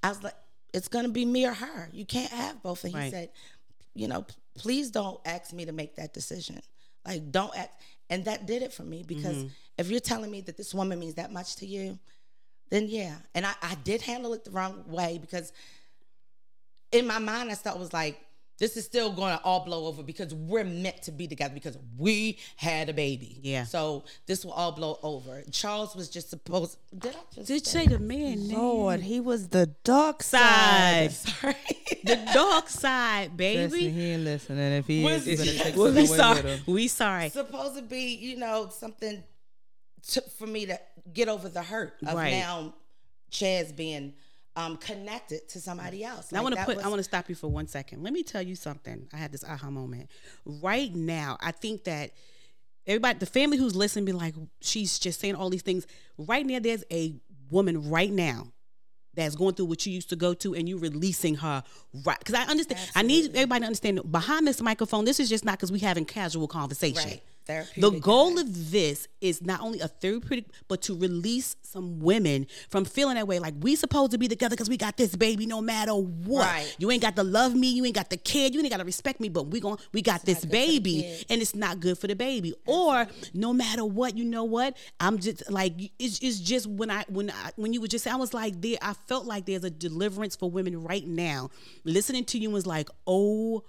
I was like, it's gonna be me or her. You can't have both. And he Right. said, you know, please don't ask me to make that decision. Like, don't ask. And that did it for me because Mm-hmm. if you're telling me that this woman means that much to you, then yeah. And I, I did handle it the wrong way because in my mind, I thought it was like, this is still going to all blow over because we're meant to be together because we had a baby. Yeah. So this will all blow over. Charles was just supposed. Did I just Did say the man name? Lord, he was the dark Side. side. Sorry. The dark side, baby. Listen, baby. he ain't listening. If he was, is, you better take we something sorry. with him. We sorry. supposed to be, you know, something to, for me to get over the hurt of Right. now Chaz being um, connected to somebody else. Now, I want to put. was- I want to stop you for one second. Let me tell you something. I had this aha moment. Right now, I think that everybody, the family who's listening, be like, she's just saying all these things. Right now, there's a woman right now that's going through what you used to go to, and you releasing her right. Because I understand. I need everybody to understand. Behind this microphone, this is just not because we having casual conversation. Right. The goal of this is not only a therapeutic, but to release some women from feeling that way. Like we supposed to be together because we got this baby, no matter what. Right. You ain't got to love me, you ain't got to care, you ain't got to respect me, but we gon' we got this for the baby, and it's not good for the baby. Or no matter what, you know what? I'm just like it's, it's just when I when I when you were just I was like there, I felt like there's a deliverance for women right now. Listening to you was like, oh.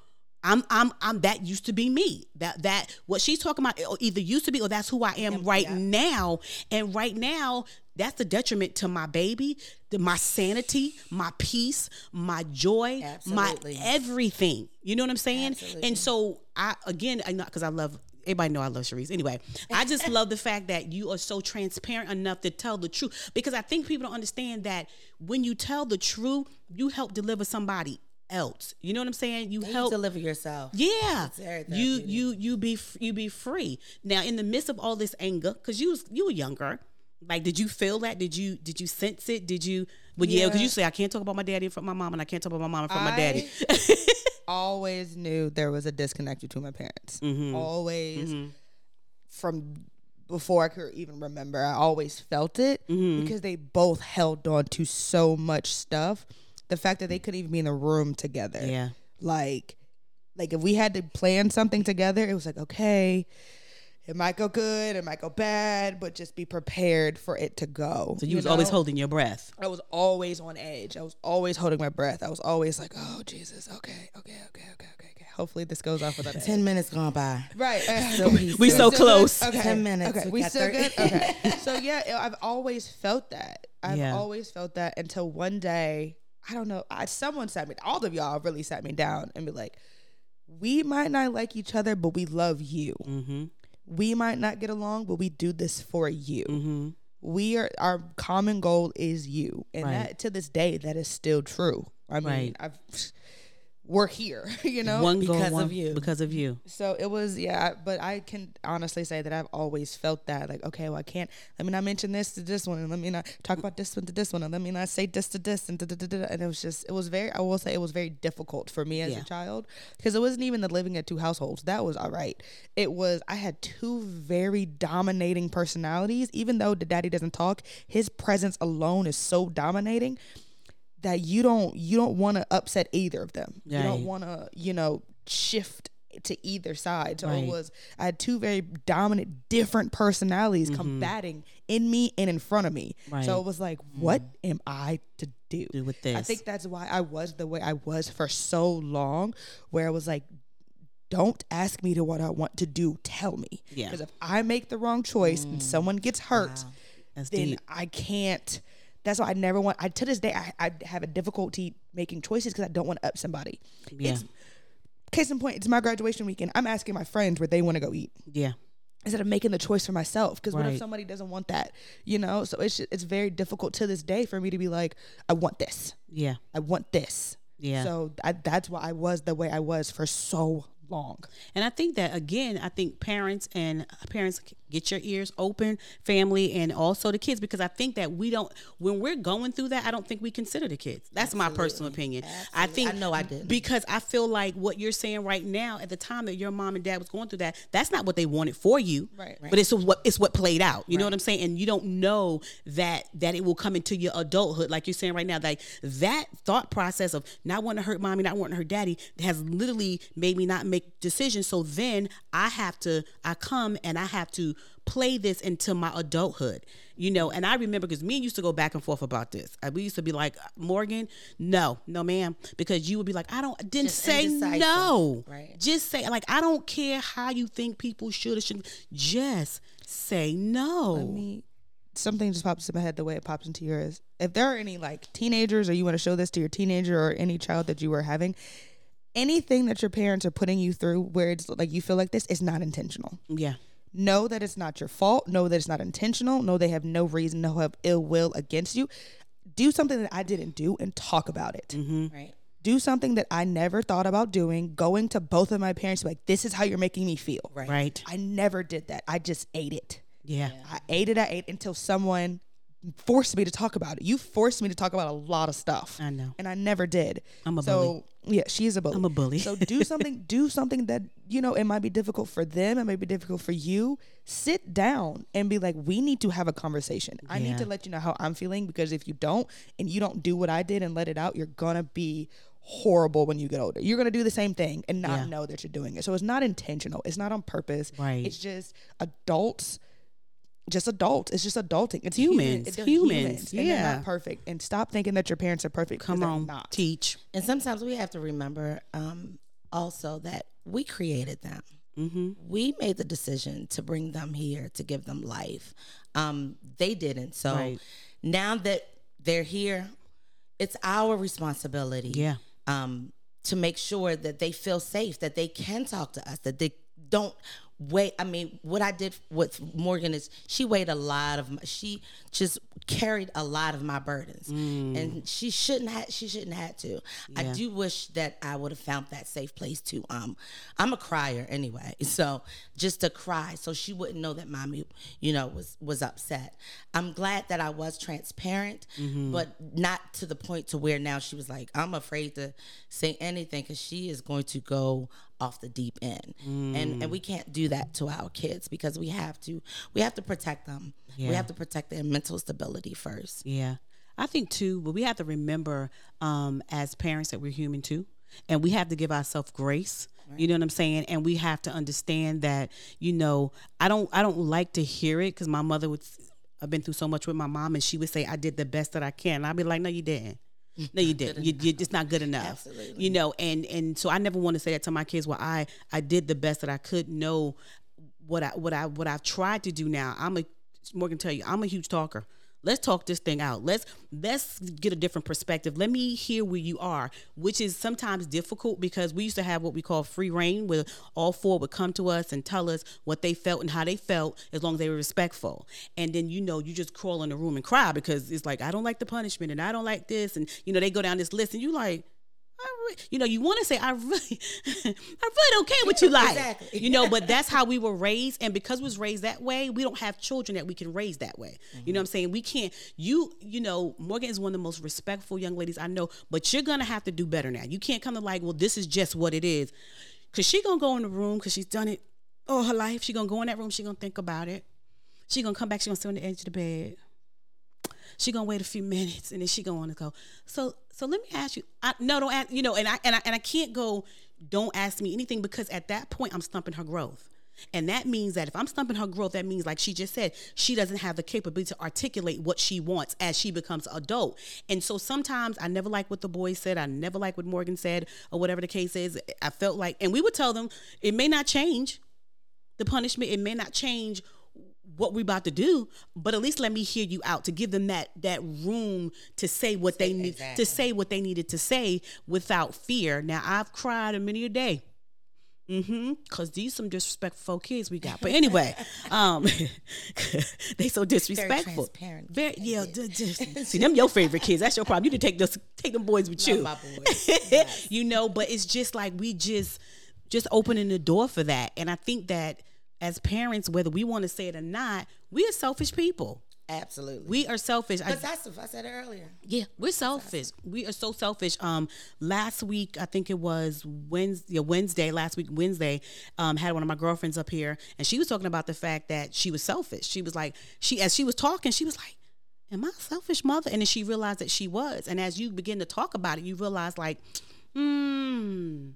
I'm I'm I'm that used to be me. That that what she's talking about either used to be or that's who I am right now. And right now, that's the detriment to my baby, to my sanity, my peace, my joy, Absolutely. my everything. You know what I'm saying? Absolutely. And so I again, I know because I love everybody know I love Cherise. Anyway, I just love the fact that you are so transparent enough to tell the truth because I think people don't understand that when you tell the truth, you help deliver somebody else. You know what I'm saying? You help deliver yourself. yeah, you you you be you be free. Now, in the midst of all this anger, because you was you were younger, like did you feel that? Did you did you sense it? Did you? Well, yeah, because you say I can't talk about my daddy in front of my mom, and I can't talk about my mom in front of my daddy. Always knew there was a disconnect between my parents. Mm-hmm. Always, from before I could even remember, I always felt it Mm-hmm. because they both held on to so much stuff. The fact that they couldn't even be in a room together. Yeah. Like, like if we had to plan something together, it was like, okay, it might go good, it might go bad, but just be prepared for it to go. So you, was always holding your breath. I was always on edge. I was always holding my breath. I was always like, "Oh Jesus, okay, okay, okay, okay, okay, okay." Hopefully this goes off without a Ten minutes gone by. Right. Peaceful. We so close. Okay. 10 minutes. Okay. We We, still 30. good. Okay. so yeah, I've always felt that. I've Yeah. always felt that until one day, I don't know. I, someone sat me. All of y'all really sat me down and be like, "We might not like each other, but we love you. Mm-hmm. We might not get along, but we do this for you." Mm-hmm. we are our common goal is you and Right. that to this day that is still true i mean Right. i've we're here, you know? one goal, because one, of you. because of you. So it was, yeah, but I can honestly say that I've always felt that, like, okay, well, I can't, let me not mention this to this one, and let me not talk about this one to this one, and let me not say this to this, and da, da, da, da, da. and it was just, it was very, I will say, it was very difficult for me as Yeah. a child because it wasn't even the living at two households. That was all right. It was, I had two very dominating personalities, even though the daddy doesn't talk, his presence alone is so dominating that you don't you don't want to upset either of them. You don't want to, you know, shift to either side. So Right. it was I had two very dominant different personalities combating in me and in front of me. Mm-hmm. Right. Mm-hmm. So it was like, what am I to do? Do with this? I think that's why I was the way I was for so long where I was like don't ask me to what I want to do. Tell me. Yeah. Mm. Because if I make the wrong choice and someone gets hurt, That's then deep. I can't. That's why I never want. I to this day I, I have a difficulty making choices because I don't want to up somebody. Yeah. It's, case in point, it's my graduation weekend. I'm asking my friends where they want to go eat Yeah. instead of making the choice for myself. Because what if somebody doesn't want that? You know. So it's it's very difficult to this day for me to be like, I want this. Yeah. I want this. Yeah. So I, that's why I was the way I was for so long. And I think that again, I think parents and uh, parents get your ears open, family, and also the kids, because I think that we don't when we're going through that, I don't think we consider the kids. That's my personal opinion. I think I know I didn't. because I feel like what you're saying right now, at the time that your mom and dad was going through that, that's not what they wanted for you. Right. But it's what it's what played out. You know what I'm saying? And you don't know that that it will come into your adulthood, like you're saying right now. Like that thought process of not wanting to hurt mommy, not wanting to hurt daddy, has literally made me not make decisions. So then I have to, I come and I have to play this into my adulthood. You know, and I remember because me and used to go back and forth about this. Uh, We used to be like, Morgan, no, no, ma'am, because you would be like, I don't, didn't Just say no. right. Just say like I don't care how you think people should or shouldn't. Just say no. I mean, something just pops in my head the way it pops into yours. If there are any like teenagers, or you want to show this to your teenager or any child that you are having, anything that your parents are putting you through where it's like you feel like this is not intentional. yeah. Know that it's not your fault. Know that it's not intentional. Know they have no reason to have ill will against you. Do something that I didn't do and talk about it. Mm-hmm. Right. Do something that I never thought about doing. Going to both of my parents, like, this is how you're making me feel. Right. Right. I never did that. I just ate it. Yeah. I ate it. I ate until someone forced me to talk about it. You forced me to talk about a lot of stuff. I know. and I never did. I'm a bully. so, bully. Yeah, she's a bully. I'm a bully. so do something. Do something that you know it might be difficult for them. It might be difficult for you. Sit down and be like, we need to have a conversation. I need to let you know how I'm feeling because if you don't and you don't do what I did and let it out, you're gonna be horrible when you get older. You're gonna do the same thing and not Yeah. know that you're doing it. So it's not intentional. It's not on purpose. Right. It's just adults. Just adults. It's just adulting. It's Humans. Human, they're Humans. and they're Yeah. not perfect. And stop thinking that your parents are perfect. Come on. not. Teach. And sometimes we have to remember um, also that we created them. Mm-hmm. We made the decision to bring them here to give them life. Um, they didn't. So Right. now that they're here, it's our responsibility. Yeah. Um, to make sure that they feel safe, that they can talk to us, that they don't wait. I mean, what I did with Morgan is she weighed a lot of. My, she just carried a lot of my burdens, and she shouldn't have. She shouldn't have to. I do wish that I would have found that safe place to. Um, I'm a crier anyway, so just to cry, so she wouldn't know that mommy, you know, was was upset. I'm glad that I was transparent, but not to the point to where now she was like, I'm afraid to say anything because she is going to go off the deep end, and and we can't do that to our kids because we have to we have to protect them. Yeah. We have to protect their mental stability first. Yeah. I think too, but we have to remember um, as parents that we're human too. And we have to give ourselves grace. You know what I'm saying? And we have to understand that, you know, I don't I don't like to hear it because my mother would I've been through so much with my mom and she would say, I did the best that I can. And I'd be like, No, you didn't. No, you didn't. You, you, it's not good enough. Absolutely. You know, and and so I never want to say that to my kids. Well, I I did the best that I could. Know what I what I what I've tried to do now. I'm a Morgan tell you, I'm a huge talker. Let's talk this thing out. Let's let's get a different perspective. Let me hear where you are, which is sometimes difficult because we used to have what we call free reign, where all four would come to us and tell us what they felt and how they felt, as long as they were respectful. And then you know you just crawl in the room and cry because it's like I don't like the punishment and I don't like this, and you know they go down this list and you like. I re- you know, you want to say, I really, I really don't care what you like, exactly. you know, but that's how we were raised, and because we was raised that way, we don't have children that we can raise that way. You know mm-hmm. what I'm saying? We can't. You, you know, Morgan is one of the most respectful young ladies I know, but you're gonna have to do better now. You can't come to like, well, this is just what it is, because she gonna go in the room because she's done it all her life. She gonna go in that room. She gonna think about it. She gonna come back. She gonna sit on the edge of the bed. She gonna wait a few minutes and then she gonna want to go. So so let me ask you. I, no, don't ask. You know, and I and I and I can't go. Don't ask me anything because at that point I'm stumping her growth. And that means that if I'm stumping her growth, that means, like she just said, she doesn't have the capability to articulate what she wants as she becomes adult. And so sometimes I never like what the boys said. I never like what Morgan said, or whatever the case is. I felt like, and we would tell them it may not change the punishment. It may not change what we about to do, but at least let me hear you out to give them that that room to say what they need Exactly. to say what they needed to say without fear. Now I've cried a many a day. Mm-hmm. Cause these some disrespectful kids we got. But anyway, um they so disrespectful. transparent Very yeah. d- d- see them your favorite kids. That's your problem. You need to take those take them boys with Love you. my boys. Yes. you know, but it's just like we just just opening the door for that. And I think that as parents, whether we want to say it or not, we are selfish people. Absolutely. We are selfish. I, Because that's I said earlier. yeah, we're selfish. We are so selfish. Um, last week I think it was Wednesday. Wednesday last week Wednesday, um, had one of my girlfriends up here, and she was talking about the fact that she was selfish. She was like, she as she was talking, she was like, "Am I a selfish mother?" And then she realized that she was. And as you begin to talk about it, you realize like, hmm.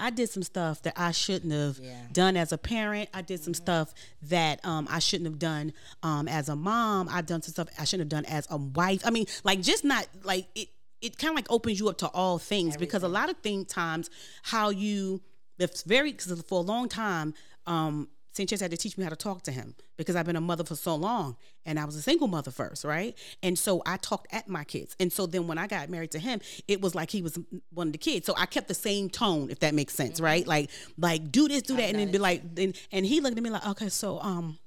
I did some stuff that I shouldn't have Yeah. done as a parent. I did some stuff that um, I shouldn't have done um, as a mom. I've done some stuff I shouldn't have done as a wife. I mean, like just not like it. It kind of like opens you up to all things because a lot of thing times how you it's very because for a long time um Sanchez had to teach me how to talk to him because I've been a mother for so long and I was a single mother first, right? And so I talked at my kids. And so then when I got married to him, it was like he was one of the kids. So I kept the same tone, if that makes sense, right? Like, like do this, do that, and then be like, and, and he looked at me like, okay, so um,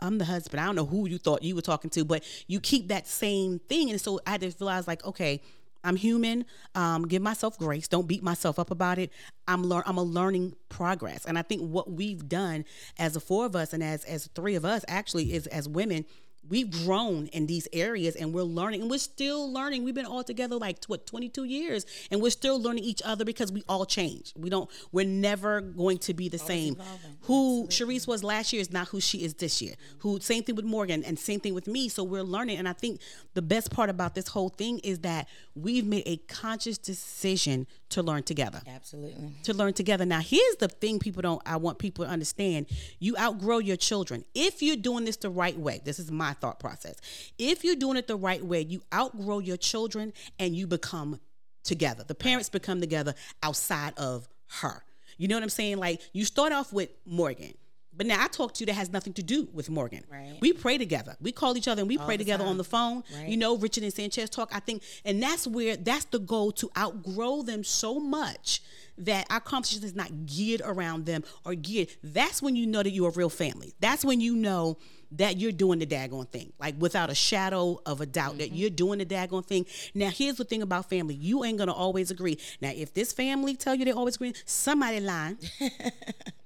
I'm the husband. I don't know who you thought you were talking to, but you keep that same thing. And so I had to realize, like, okay, I'm human. Um, give myself grace. Don't beat myself up about it. I'm learn. I'm a learning progress, and I think what we've done as the four of us, and as as three of us, actually, is as women. We've grown in these areas and we're learning and we're still learning. We've been all together like what 22 years and we're still learning each other because we all change. We don't we're never going to be the same. evolving. Who Cherise was last year is not who she is this year. Who same thing with Morgan and same thing with me. So we're learning. And I think the best part about this whole thing is that we've made a conscious decision to learn together. Absolutely. To learn together. Now, here's the thing people don't, I want people to understand. You outgrow your children. If you're doing this the right way, this is my thought process. If you're doing it the right way, you outgrow your children and you become together. The parents become together outside of her. You know what I'm saying? Like you start off with Morgan. But now I talk to you that has nothing to do with Morgan. Right. We pray together. We call each other and we pray the together on the phone. Right. You know, Richard and Sanchez talk. I think, and that's where that's the goal to outgrow them so much that our conversation is not geared around them or geared. That's when you know that you're a real family. That's when you know that you're doing the daggone thing, like without a shadow of a doubt that mm-hmm. you're doing the daggone thing. Now, here's the thing about family: you ain't gonna always agree. Now, if this family tell you they always agree, somebody lying.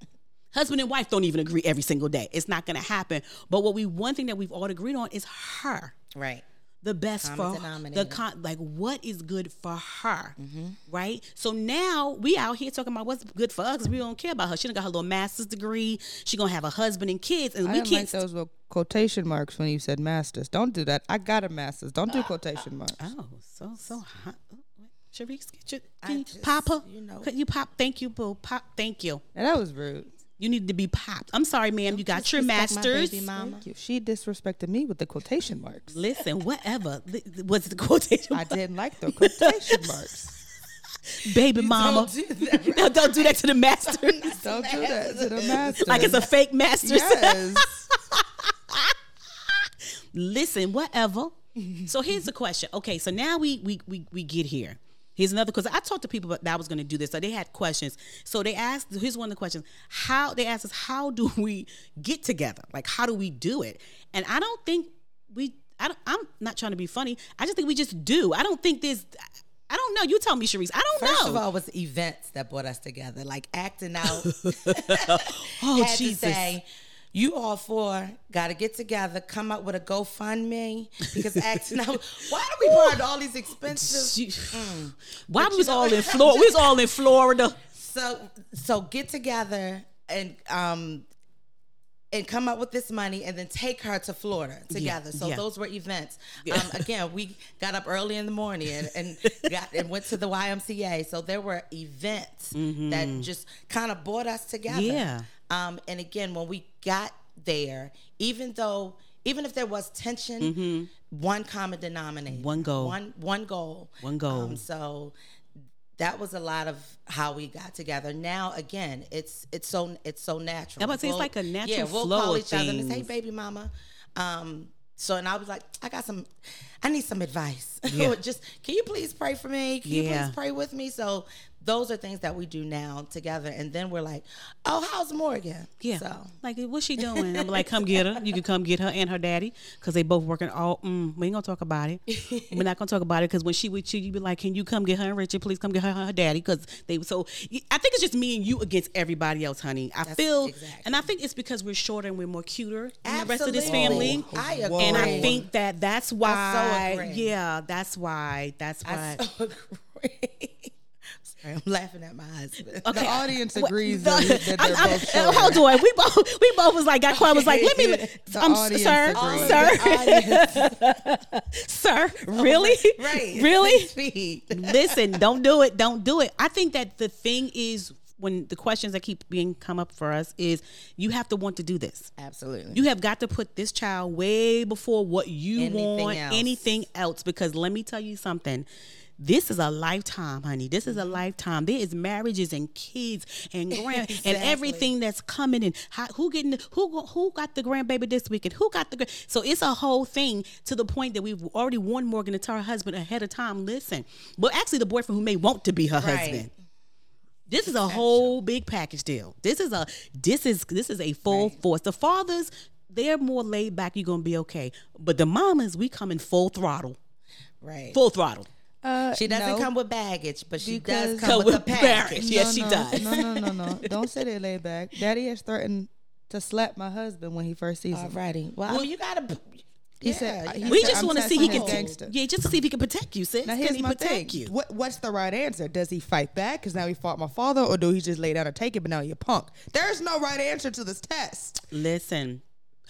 Husband and wife don't even agree every single day. It's not going to happen. But what we one thing that we've all agreed on is her. Right. The best Common for the con like what is good for her, mm-hmm. right? So now we out here talking about what's good for us we don't care about her. She done got her little master's degree. She gonna have a husband and kids, and I we can't. like those little quotation marks when you said masters. Don't do that. I got a master's. Don't do uh, quotation marks. oh, so so hot. Oh. Cherise, can you just, pop her? you know. Could you pop? Thank you, boo. Pop. Thank you. And that was rude. You need to be popped. I'm sorry, ma'am. You got your Disrespect my masters. baby mama. Thank you. She disrespected me with the quotation marks. Listen, whatever. Li- Was the quotation? I didn't like the quotation marks. baby mama. no, don't do that to the master. Don't do that to the master. like it's a fake master. yes. Listen, whatever. so here's the question. Okay, so now we we we, we get here. Here's another because I talked to people that I was going to do this, so they had questions. So they asked. Here's one of the questions: How they asked us, how do we get together? Like, how do we do it? And I don't think we. I I'm not trying to be funny. I just think we just do. I don't think there's. I don't know. You tell me, Cherise. I don't First know. of all, it was events that brought us together, like acting out. oh Jesus. to say, you all four got to get together, come up with a GoFundMe because acting. Why do we burn all these expenses? Mm. Why we was all in Florida? We was all in Florida. So so get together and um and come up with this money and then take her to Florida together. so yeah. those were events. Um, again, we got up early in the morning and, and got and went to the YMCA. So there were events that just kind of brought us together. Mm-hmm. Yeah. Um, and again, when we got there, even though even if there was tension, one common denominator, Mm-hmm. One goal. one one goal, One goal. Um, so that was a lot of how we got together. Now again, it's it's so it's so natural. I'm about to say, it's like a natural yeah, we'll flow call of each other and say, "Hey, baby, mama." Um, so and I was like, I got some, I need some advice. Yeah. Just can you please pray for me? Can you please pray with me? So those are things that we do now together, and then we're like, oh, how's Morgan? Yeah. So Like, what's she doing? I'm like, come get her. You can come get her and her daddy because they both working all. Mm, we ain't gonna talk about it. We're not gonna talk about it because when she with you, you be like, can you come get her and Richard? Please come get her and her daddy because they. were So I think it's just me and you against everybody else, honey. I feel, exactly. and I think it's because we're shorter and we're more cuter than the rest of this Absolutely. family. I agree. And I think that that's why. agree. yeah, that's why. That's why. I so agree. I'm laughing at my husband. Okay. The audience agrees the- that, that they're I'm- both short. Hold on, we both we both was like got quiet. Was like, let me, The um, audience sir, agrees. sir, sir, really, right. really. Listen, don't do it, don't do it. I think that the thing is when the questions that keep being come up for us is you have to want to do this. Absolutely. You have got to put this child way before what you Anything want, else. anything else. Because let me tell you something. This is a lifetime, honey. This is a Mm-hmm. lifetime. There is marriages and kids and grand and everything that's coming and how, who getting the, who who got the grandbaby this weekend? Who got the gra- so it's a whole thing to the point that we've already warned Morgan to tell her husband ahead of time. Listen, well, actually, the boyfriend who may want to be her Right. husband. This is a whole big package deal. This is a this is this is a full force. The fathers, they're more laid back. You're gonna be okay. But the mamas, we come in full throttle. right. Full throttle. Uh, She doesn't no. come with baggage, but she Because- does come, Come with, with a package. baggage. Yes, she no, does. No, no, no, no. Don't say they laid back. Daddy has threatened to slap my husband when he first sees him. Alrighty. Well, I mean, you gotta. He yeah, said- he We said, just want to see he can his gangster. Yeah, just to see if he can protect you, sis. Now can here's he my protect thing. you? What what's the right answer? Does he fight back because now he fought my father, or do he just lay down and take it? But now you're punk. There's no right answer to this test. Listen,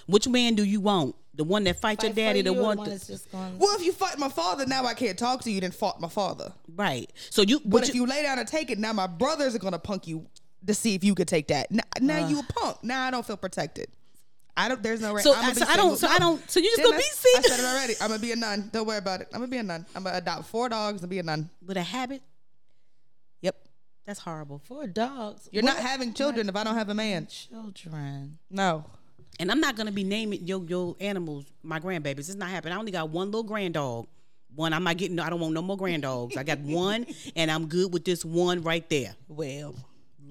which man do you want? The one that fight, your fight for daddy, the you or one, one that- that's just going. Well, if you fight my father, now I can't talk to you. Then fought my father. right? So you, But if you lay down and take it, now my brothers are gonna punk you to see if you could take that. Now, now you a punk. Now I don't feel protected. I don't. There's no. right. So- I'ma so be I don't- single. so I don't- so you just Didn't gonna be I- single? I said it already. I'm gonna be a nun. Don't worry about it. I'm gonna be a nun. I'm gonna adopt four dogs and be a nun. with a habit, Yep. that's horrible. Four dogs. You're What not having children if I don't have a man. children. No. And I'm not gonna be naming your your animals my grandbabies. It's not happening. I only got one little grand dog. One, I'm not getting. I don't want no more grand dogs. I got one, and I'm good with this one right there. Well,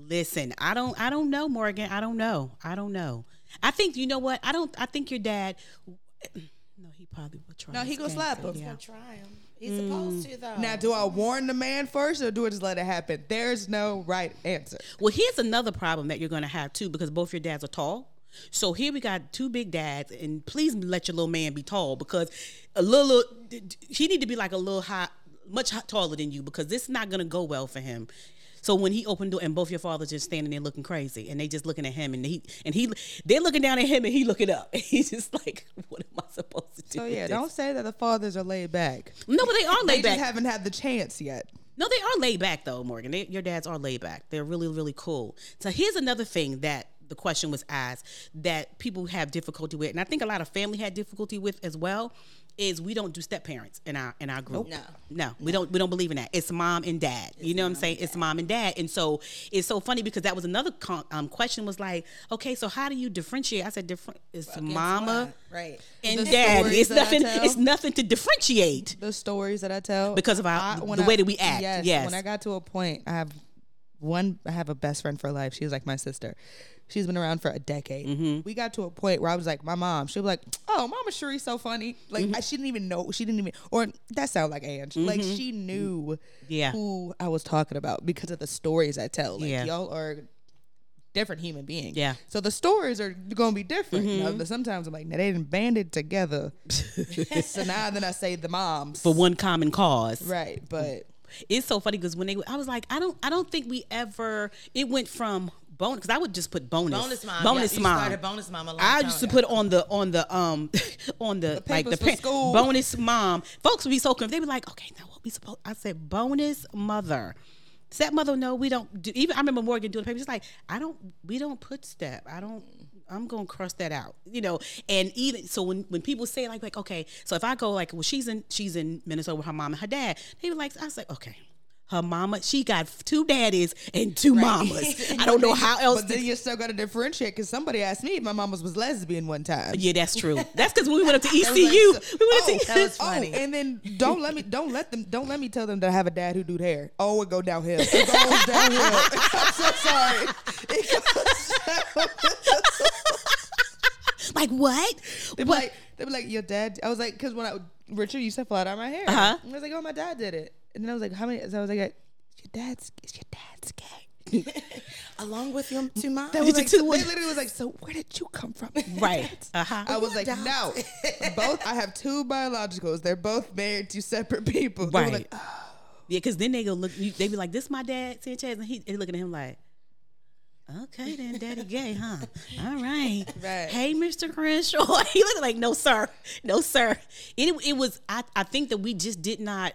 Listen, I don't. I don't know, Morgan. I don't know. I don't know. I think you know what. I don't. I think your dad. No, he probably will try. No, he his gonna slap gangster, him. Yeah. try him. He's mm. supposed to though. Now, do I warn the man first or do I just let it happen? There's no right answer. Well, here's another problem that you're going to have too, because both your dads are tall. So here we got two big dads, and please let your little man be tall because a little he need to be like a little high, much taller than you because this is not going to go well for him. So when he opened door and both your fathers just standing there looking crazy, and they just looking at him, and he and he they're looking down at him, and he looking up, and he's just like, "What am I supposed to do?" So yeah, this?" don't say that the fathers are laid back. No, but they are They laid back. just haven't had the chance yet. No, they are laid back though, Morgan. They, your dads are laid back. They're really, really cool. So here's another thing that the question was asked that people have difficulty with, and I think a lot of family had difficulty with as well. Is we don't do step parents in our in our group. No. no, we don't we don't believe in that. It's mom and dad. you know what I'm saying? It's mom and dad, and so it's so funny because that was another con- um, question was like, okay, so how do you differentiate? I said different. It's mama Right. and The dad. It's nothing. It's nothing to differentiate. The stories that I tell Because of our- the way that we act, yes. When I got to a point, I have one. I have a best friend for life. She was like my sister. She's been around for a decade. Mm-hmm. We got to a point where I was like, my mom. She was like, "Oh, Mama Cherie's so funny." Like Mm-hmm. I, she didn't even know. She didn't even. Or that sound like Ange. Like she knew Yeah. who I was talking about because of the stories I tell. Like Yeah. y'all are different human beings. Yeah. Mm-hmm. So the stories are gonna be different. Now, but sometimes I'm like, now they didn't banded together. so now then I say the moms. for one common cause. Right, but It's so funny because when they, I was like, I don't, I don't think we ever. It went from bonus because I would just put bonus, Bonus mom. bonus yeah, mom. bonus mom I used to ago. put on the on the um on the, like the pa- school. bonus mom. Folks would be so confused. They'd be like, okay, now what we supposed? I said bonus mother. Stepmother, no, we don't do. Even I remember Morgan doing the paper. She's like, I don't, we don't put step. I don't. I'm gonna cross that out, you know. And even so, when when people say like like okay, so if I go like, well, she's in she's in Minnesota with her mom and her dad, they were like, I was like, okay. Her mama, she got two daddies and two mamas. I don't know how else. but to- then you still got to differentiate because somebody asked me if my mama's was lesbian one time. Yeah, that's true. That's because when we went up to ECU, like, we went up oh, to that was funny. Oh, and then don't let me don't let them don't let me tell them that I have a dad who do hair. Oh, it go downhill. It goes downhill. I'm so sorry. It goes like what? They be What? like, they be like, your dad. I was like, because when I Richard used to flat out my hair. Uh-huh. I was like, oh, my dad did it. And then I was like, how many? So I was like, is your dad's is your dad's gay? along with your two moms. That was like, Two- they literally was like, so where did you come from? right. Uh huh. I was like, no. Both. I have two biologicals. They're both married to separate people. They were Right. like, "Oh." Yeah, because then they go look. You, they be like, "This is my dad, Sanchez," and he they looking at him like. Okay then, Daddy gay, huh? All right. Right. Hey, Mr. Crenshaw. he looked like, no, sir, no, sir. It, it was. I, I think that we just did not.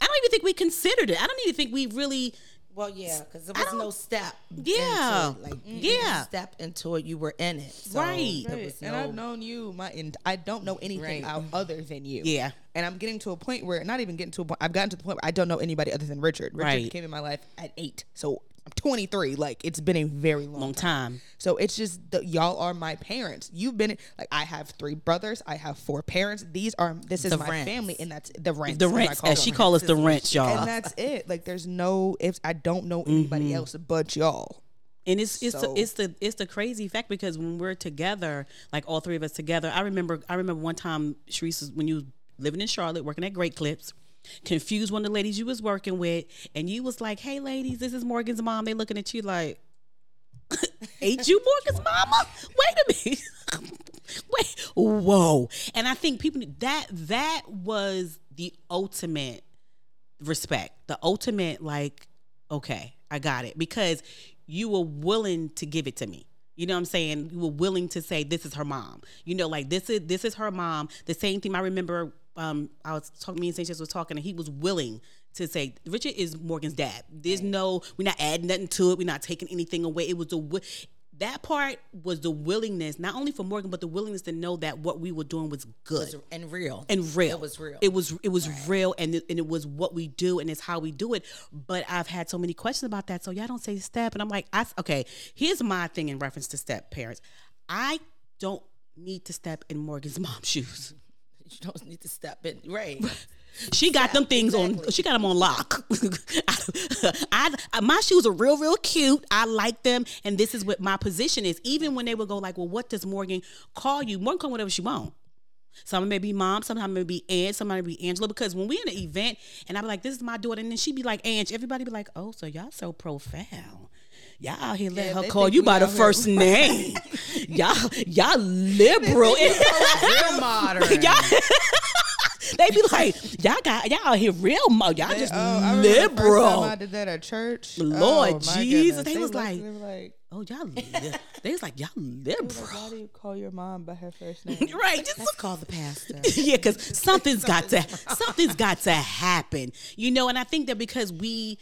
I don't even think we considered it. I don't even think we really. Well, yeah, because there was no step. Yeah. into it. like Yeah. step into it. You were in it. So Right. Right. was and I've known you my and I don't know anything Right. out other than you. Yeah. And I'm getting to a point where not even getting to a point I've gotten to the point where I don't know anybody other than Richard. Richard Right. came in my life at eight. So I'm 23. Like it's been a very long, Long time. So it's just the, y'all are my parents. You've been like I have three brothers. I have four parents. These are this is The my rents. family, and that's the rent. The rents, as she call us, the rents, y'all. And that's it. Like there's no if I don't know anybody Mm-hmm. else but y'all. And it's it's So- the, it's the it's the crazy fact because when we're together, like all three of us together, I remember I remember one time Cherise when you was living in Charlotte, working at Great Clips, confused one of the ladies you was working with, and you was like, "Hey, ladies, this is Morgan's mom." They looking at you like, "Ain't you Morgan's mama?" Wait a minute. Wait, whoa! And I think people that that was the ultimate respect, the ultimate like, okay, I got it because you were willing to give it to me. You know what I'm saying? You were willing to say this is her mom. You know, like this is this is her mom. The same thing I remember. Um, I was talking. Me and Sanchez was talking, and he was willing to say Richard is Morgan's dad. There's no, we're not adding nothing to it. We're not taking anything away. It was the that part was the willingness, not only for Morgan, but the willingness to know that what we were doing was good was- and real. and real. It was real. It was it was real, and it, and it was what we do, and it's how we do it. But I've had so many questions about that. So y'all don't say step, and I'm like, I okay. Here's my thing in reference to step parents. I don't need to step in Morgan's mom's shoes. you don't need to step in. Right. She got them things on. She got them on lock. I, I- my shoes are real, real cute. I like them, and this is what my position is. Even when they would go like, "Well, what does Morgan call you?" Morgan call whatever she want. Some may be mom, sometimes may be Aunt, somebody may be Angela. Because when we in an event and I be like, "This is my daughter," and then she be like, "Aunt," everybody be like, "Oh, so y'all so profound." Y'all out here let Yeah, her call you by the out here- first name. y'all, y'all liberal. real modern. y'all, they be like, y'all got y'all out here real mo. Y'all just Oh, I first liberal. time I did that at church. Lord oh, Jesus, goodness. they was like- like, Oh, y'all. li- they was like, y'all liberal. why do you call your mom by her first name? Right. Just Let's call the pastor. yeah, because something's got to something's got to happen, you know. And I think that because we,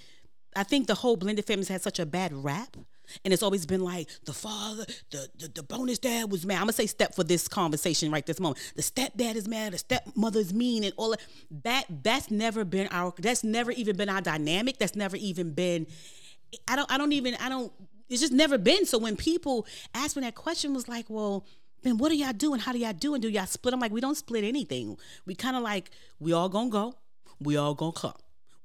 I think the whole blended families had such a bad rap, and it's always been like the father, the the, the bonus dad was mad. I'm gonna say step for this conversation right this moment. The stepdad is mad, the stepmother's mean, and all of that. That's never been our. That's never even been our dynamic. That's never even been. I don't. I don't even. I don't. It's just never been. So when people ask me that question, was like, well, then what do y'all do and how do y'all do and do y'all split? I'm like, we don't split anything. We kind of like we all gonna go, we all gonna come.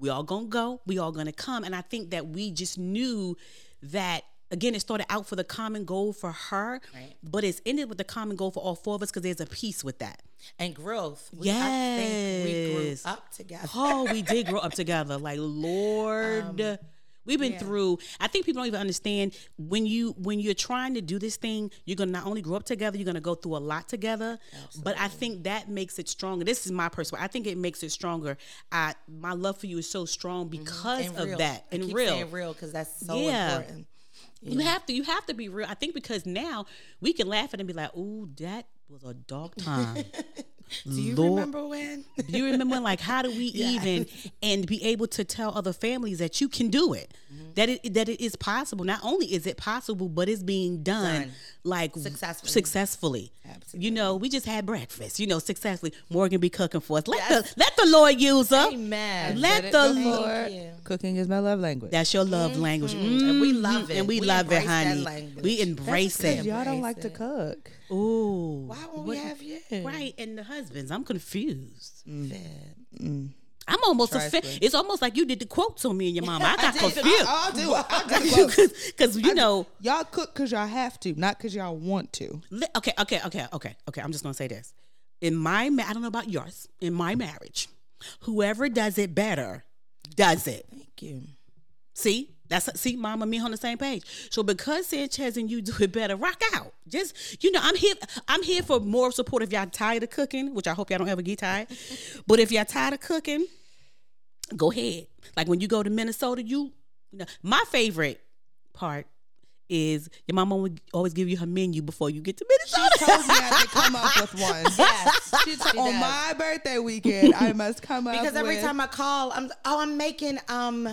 We all gonna go. We all gonna come. And I think that we just knew that again, it started out for the common goal for her, Right. but it's ended with the common goal for all four of us because there's a piece with that. and growth. We, I think we grew up together. Oh, we did grow up together. Like Lord, um, we've been through. I think people don't even understand when you when you're trying to do this thing, you're gonna not only grow up together, you're gonna go through a lot together. But I think that makes it stronger. This is my personal. I think it makes it stronger. I my love for you is so strong mm-hmm. because And of real. that I and keep real. real because that's so Yeah. important. You have to you have to be real. I think because now we can laugh at it and be like, "Ooh, that was a dark time." Do you Lord- remember when? Do you remember when? like how do we even and be able to tell other families that you can do it? Mm-hmm. That it that it is possible. Not only is it possible, but it's being done, Done. like Successfully. Successfully. Absolutely. You know, we just had breakfast, you know, successfully. Morgan be cooking for us. Let the let the Lord use her. Amen. Let Said the. Lord you. Cooking is my love language. that's your love language. And we love Mhm. it. And we, We love it, honey. We embrace Because it. y'all don't Embrace like to cook. Ooh. Why won't we have you? Right, and the husbands. I'm confused. Mm. I'm almost Try offended. It's almost like you did the quotes on me and your mama. I got I, confused. I'll do. I'll do. Because you know, Y'all cook because y'all have to, not because y'all want to. okay, okay, okay, okay, okay. I'm just gonna say this. In my, ma- I don't know about yours. In my marriage, whoever does it better does it. Thank you. See, that's see, mama, me on the same page. So because Sanchez and you do it better, rock out. Just you know, I'm here. I'm here for more support if y'all tired of cooking, which I hope y'all don't ever get tired. but if y'all tired of cooking, go ahead. Like when you go to Minnesota, you, you know, my favorite part is your mama would always give you her menu before you get to Minnesota. She told me I had to come up with one. Yes. She told- on does. my birthday weekend, I must come up Because every with- time I call, I'm oh I'm making um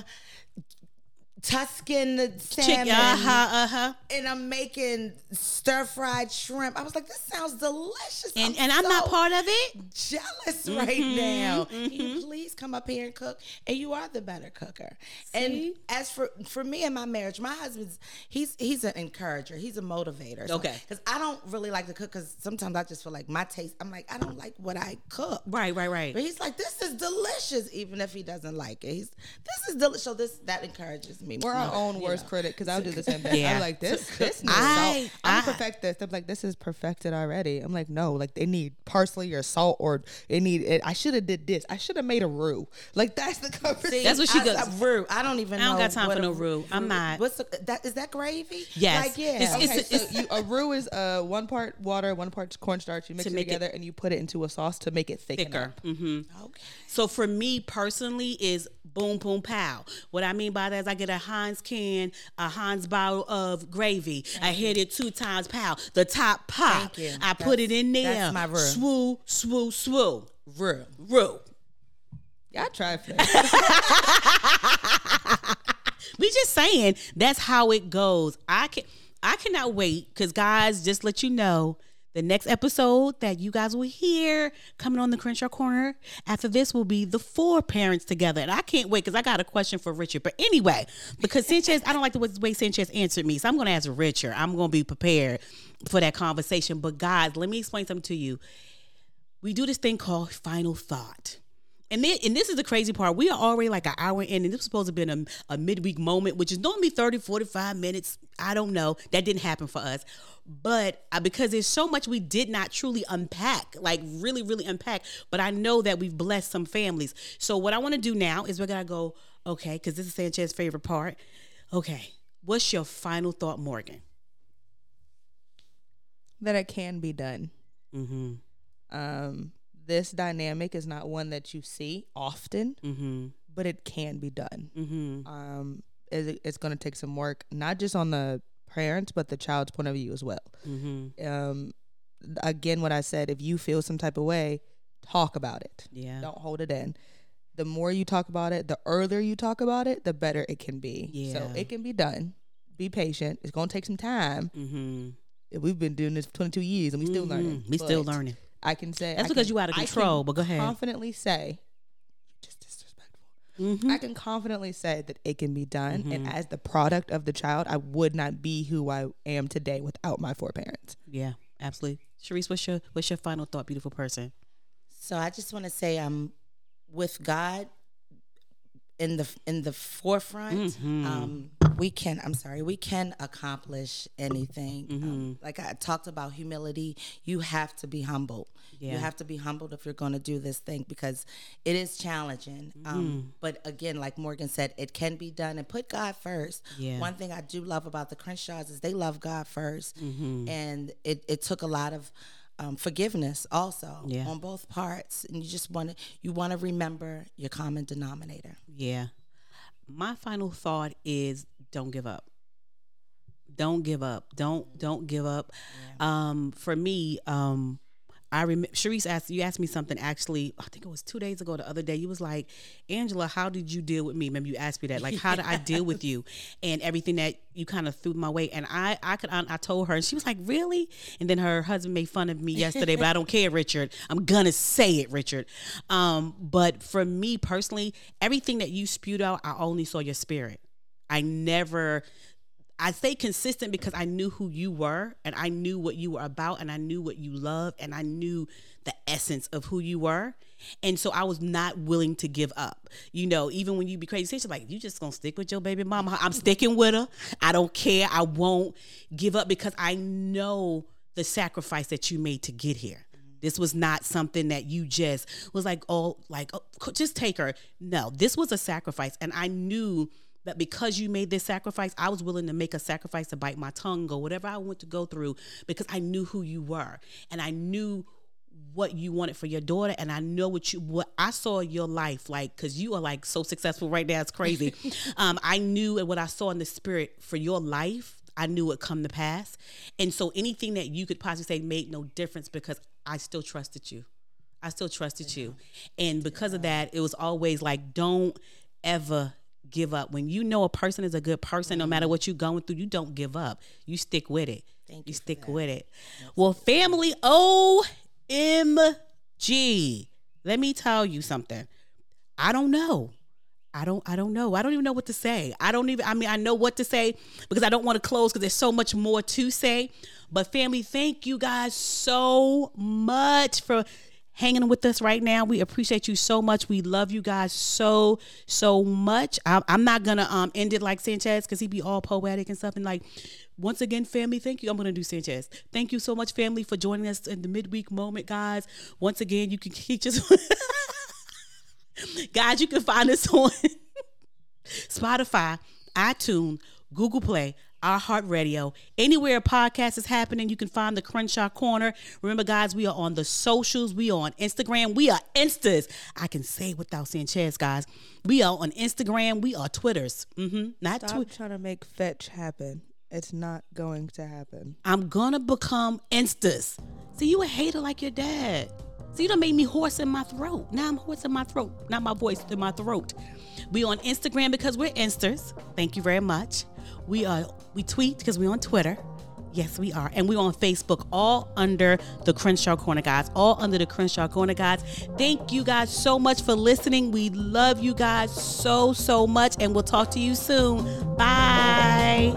Tuscan Chick, salmon. uh huh, uh huh. And I'm making stir fried shrimp. I was like, this sounds delicious. And and I'm not part of it. jealous right now. Can you please come up here and cook? And you are the better cooker. And as for for me and my marriage, my husband's he's he's an encourager. He's a motivator. Okay. Because I don't really like to cook because sometimes I just feel like my taste. I'm like I don't like what I cook. Right, right, right. But he's like, this is delicious, even if he doesn't like it. He's this is delicious. So this that encourages me. We're our own worst know. critic because I'll do the same thing. Yeah. I'm like this. This needs I- salt. I'm I- perfect this. They're like, this is perfected already. I'm like, no, like they need parsley or salt or it need. It, I should have did this. I should have made a roux. Like that's the conversation. That's what she I, goes- I, roux. I don't even. Know. I don't know got time for a no roux. I'm not. What's the, that? Is that gravy? Yes. Like yeah. It's- Okay, it's- so you, a roux is uh, one part water, one part cornstarch. You mix To it make it- together and you put it into a sauce to make it thicken Thicker. Mm-hmm. okay. So for me personally is boom boom pow. What I mean by that is I get a Heinz can, a Heinz bottle of gravy. I hit it two times pow. The top pop. Thank. I put it in there. that's my roux. Swoo, swoo, swoo. Roux. Roux. Yeah, I tried for that. We just saying that's how it goes. I can I cannot wait because guys, just let you know. The next episode that you guys will hear coming on the Crenshaw Corner after this will be the four parents together. And I can't wait because I got a question for Richard. But anyway, because Sanchez, I don't like the way Sanchez answered me. So I'm going to ask Richard. I'm going to be prepared for that conversation. But guys, let me explain something to you. We do this thing called final thought. And then, and this is the crazy part. We are already like an hour in, and this was supposed to be a, a midweek moment, which is normally 30, 45 minutes. I don't know. That didn't happen for us. But because there's so much we did not truly unpack, like really, really unpack. But I know that we've blessed some families. So what I want to do now is we're going to go, okay, because this is Sanchez's favorite part. Okay. What's your final thought, Morgan? that it can be done. Mm-hmm. Um, this dynamic is not one that you see often, Mm-hmm. but it can be done. Mm-hmm. Um, it, it's going to take some work, not just on the parents, but the child's point of view as well. Mm-hmm. Um, again, what I said, if you feel some type of way, talk about it. Yeah. Don't hold it in. The more you talk about it, the earlier you talk about it, the better it can be. Yeah. So it can be done. Be patient. It's going to take some time. Mm-hmm. We've been doing this for 22 years and we still learning. We still learning. I can say That's I because can- you out of control, but go ahead. Confidently say. Mm-hmm. I can confidently say that it can be done, and Mhm. as the product of the child, I would not be who I am today without my four parents. Yeah, absolutely. Cherise, what's your what's your final thought, beautiful person? So I just want to say I'm with God. in the in the forefront, um, we can. I'm sorry, we can accomplish anything. Um, like I talked about humility, you have to be humble. Yeah. You have to be humbled if you're going to do this thing because it is challenging. Um, but again, like Morgan said, it can be done and put God first. Yeah. One thing I do love about the Crenshaws is they love God 1st Mm-hmm. and it, it took a lot of um, forgiveness also Yeah. on both parts. And you just want to you want to remember your common denominator. Yeah. My final thought is don't give up. Don't give up. Don't don't give up. Um, for me, um, I remember Cherise asked you asked me something actually. I think it was two days ago. The other day, you was like, Angela, how did you deal with me? Remember you asked me that, like, how did I deal with you and everything that you kind of threw my way? And I I could I, I told her, and she was like, really? And then her husband made fun of me yesterday, but I don't care, Richard. I'm gonna say it, Richard. Um, but for me personally, everything that you spewed out, I only saw your spirit. I never I stay consistent because I knew who you were and I knew what you were about and I knew what you love and I knew the essence of who you were. And so I was not willing to give up. You know, even when you be crazy, she's like, you just gonna stick with your baby mama. I'm sticking with her. I don't care. I won't give up because I know the sacrifice that you made to get here. This was not something that you just was like, oh, like, oh, just take her. No, this was a sacrifice. And I knew that because you made this sacrifice, I was willing to make a sacrifice to bite my tongue or whatever I want to go through because I knew who you were and I knew what you wanted for your daughter and I know what you what I saw your life like cuz you are like so successful right now it's crazy. um I knew and what I saw in the spirit for your life I knew would come to pass. And so anything that you could possibly say made no difference because I still trusted you. I still trusted you. And because of that, it was always like, don't ever give up. When you know a person is a good person, no matter mm-hmm. what you're going through, you don't give up. You stick with it. Thank you you stick that. with it. Well, family, OMG. Let me tell you something. I don't know. I don't I don't know. I don't even know what to say. I don't even I mean I know what to say because I don't want to close because there's so much more to say. But family, thank you guys so much for hanging with us right now. We appreciate you so much. We love you guys so so much. I'm, I'm not gonna um end it like Sanchez because he'd be all poetic and stuff and like. Once again, family, thank you. I'm gonna do Sanchez. Thank you so much, family, for joining us in the midweek moment, guys. Once again, you can keep us. Guys, you can find us on Spotify, iTunes, Google Play, iHeartRadio, anywhere a podcast is happening, you can find the Crenshaw Corner. Remember, guys, we are on the socials. We are on Instagram. We are Instas. I can say without saying chairs, guys. We are on Instagram. We are Twitters. Mm-hmm. Not Stop Twitter. trying to make fetch happen. It's not going to happen. I'm gonna become Instas. See, you a hater like your dad. See, you done made me hoarse in my throat. Now I'm hoarse in my throat, not my voice, in my throat. We on Instagram because we're Instars. Thank you very much. We are we tweet because we're on Twitter. Yes, we are. And we're on Facebook, all under the Crenshaw Corner Guys. All under the Crenshaw Corner Guys. Thank you guys so much for listening. We love you guys so, so much. And we'll talk to you soon. Bye.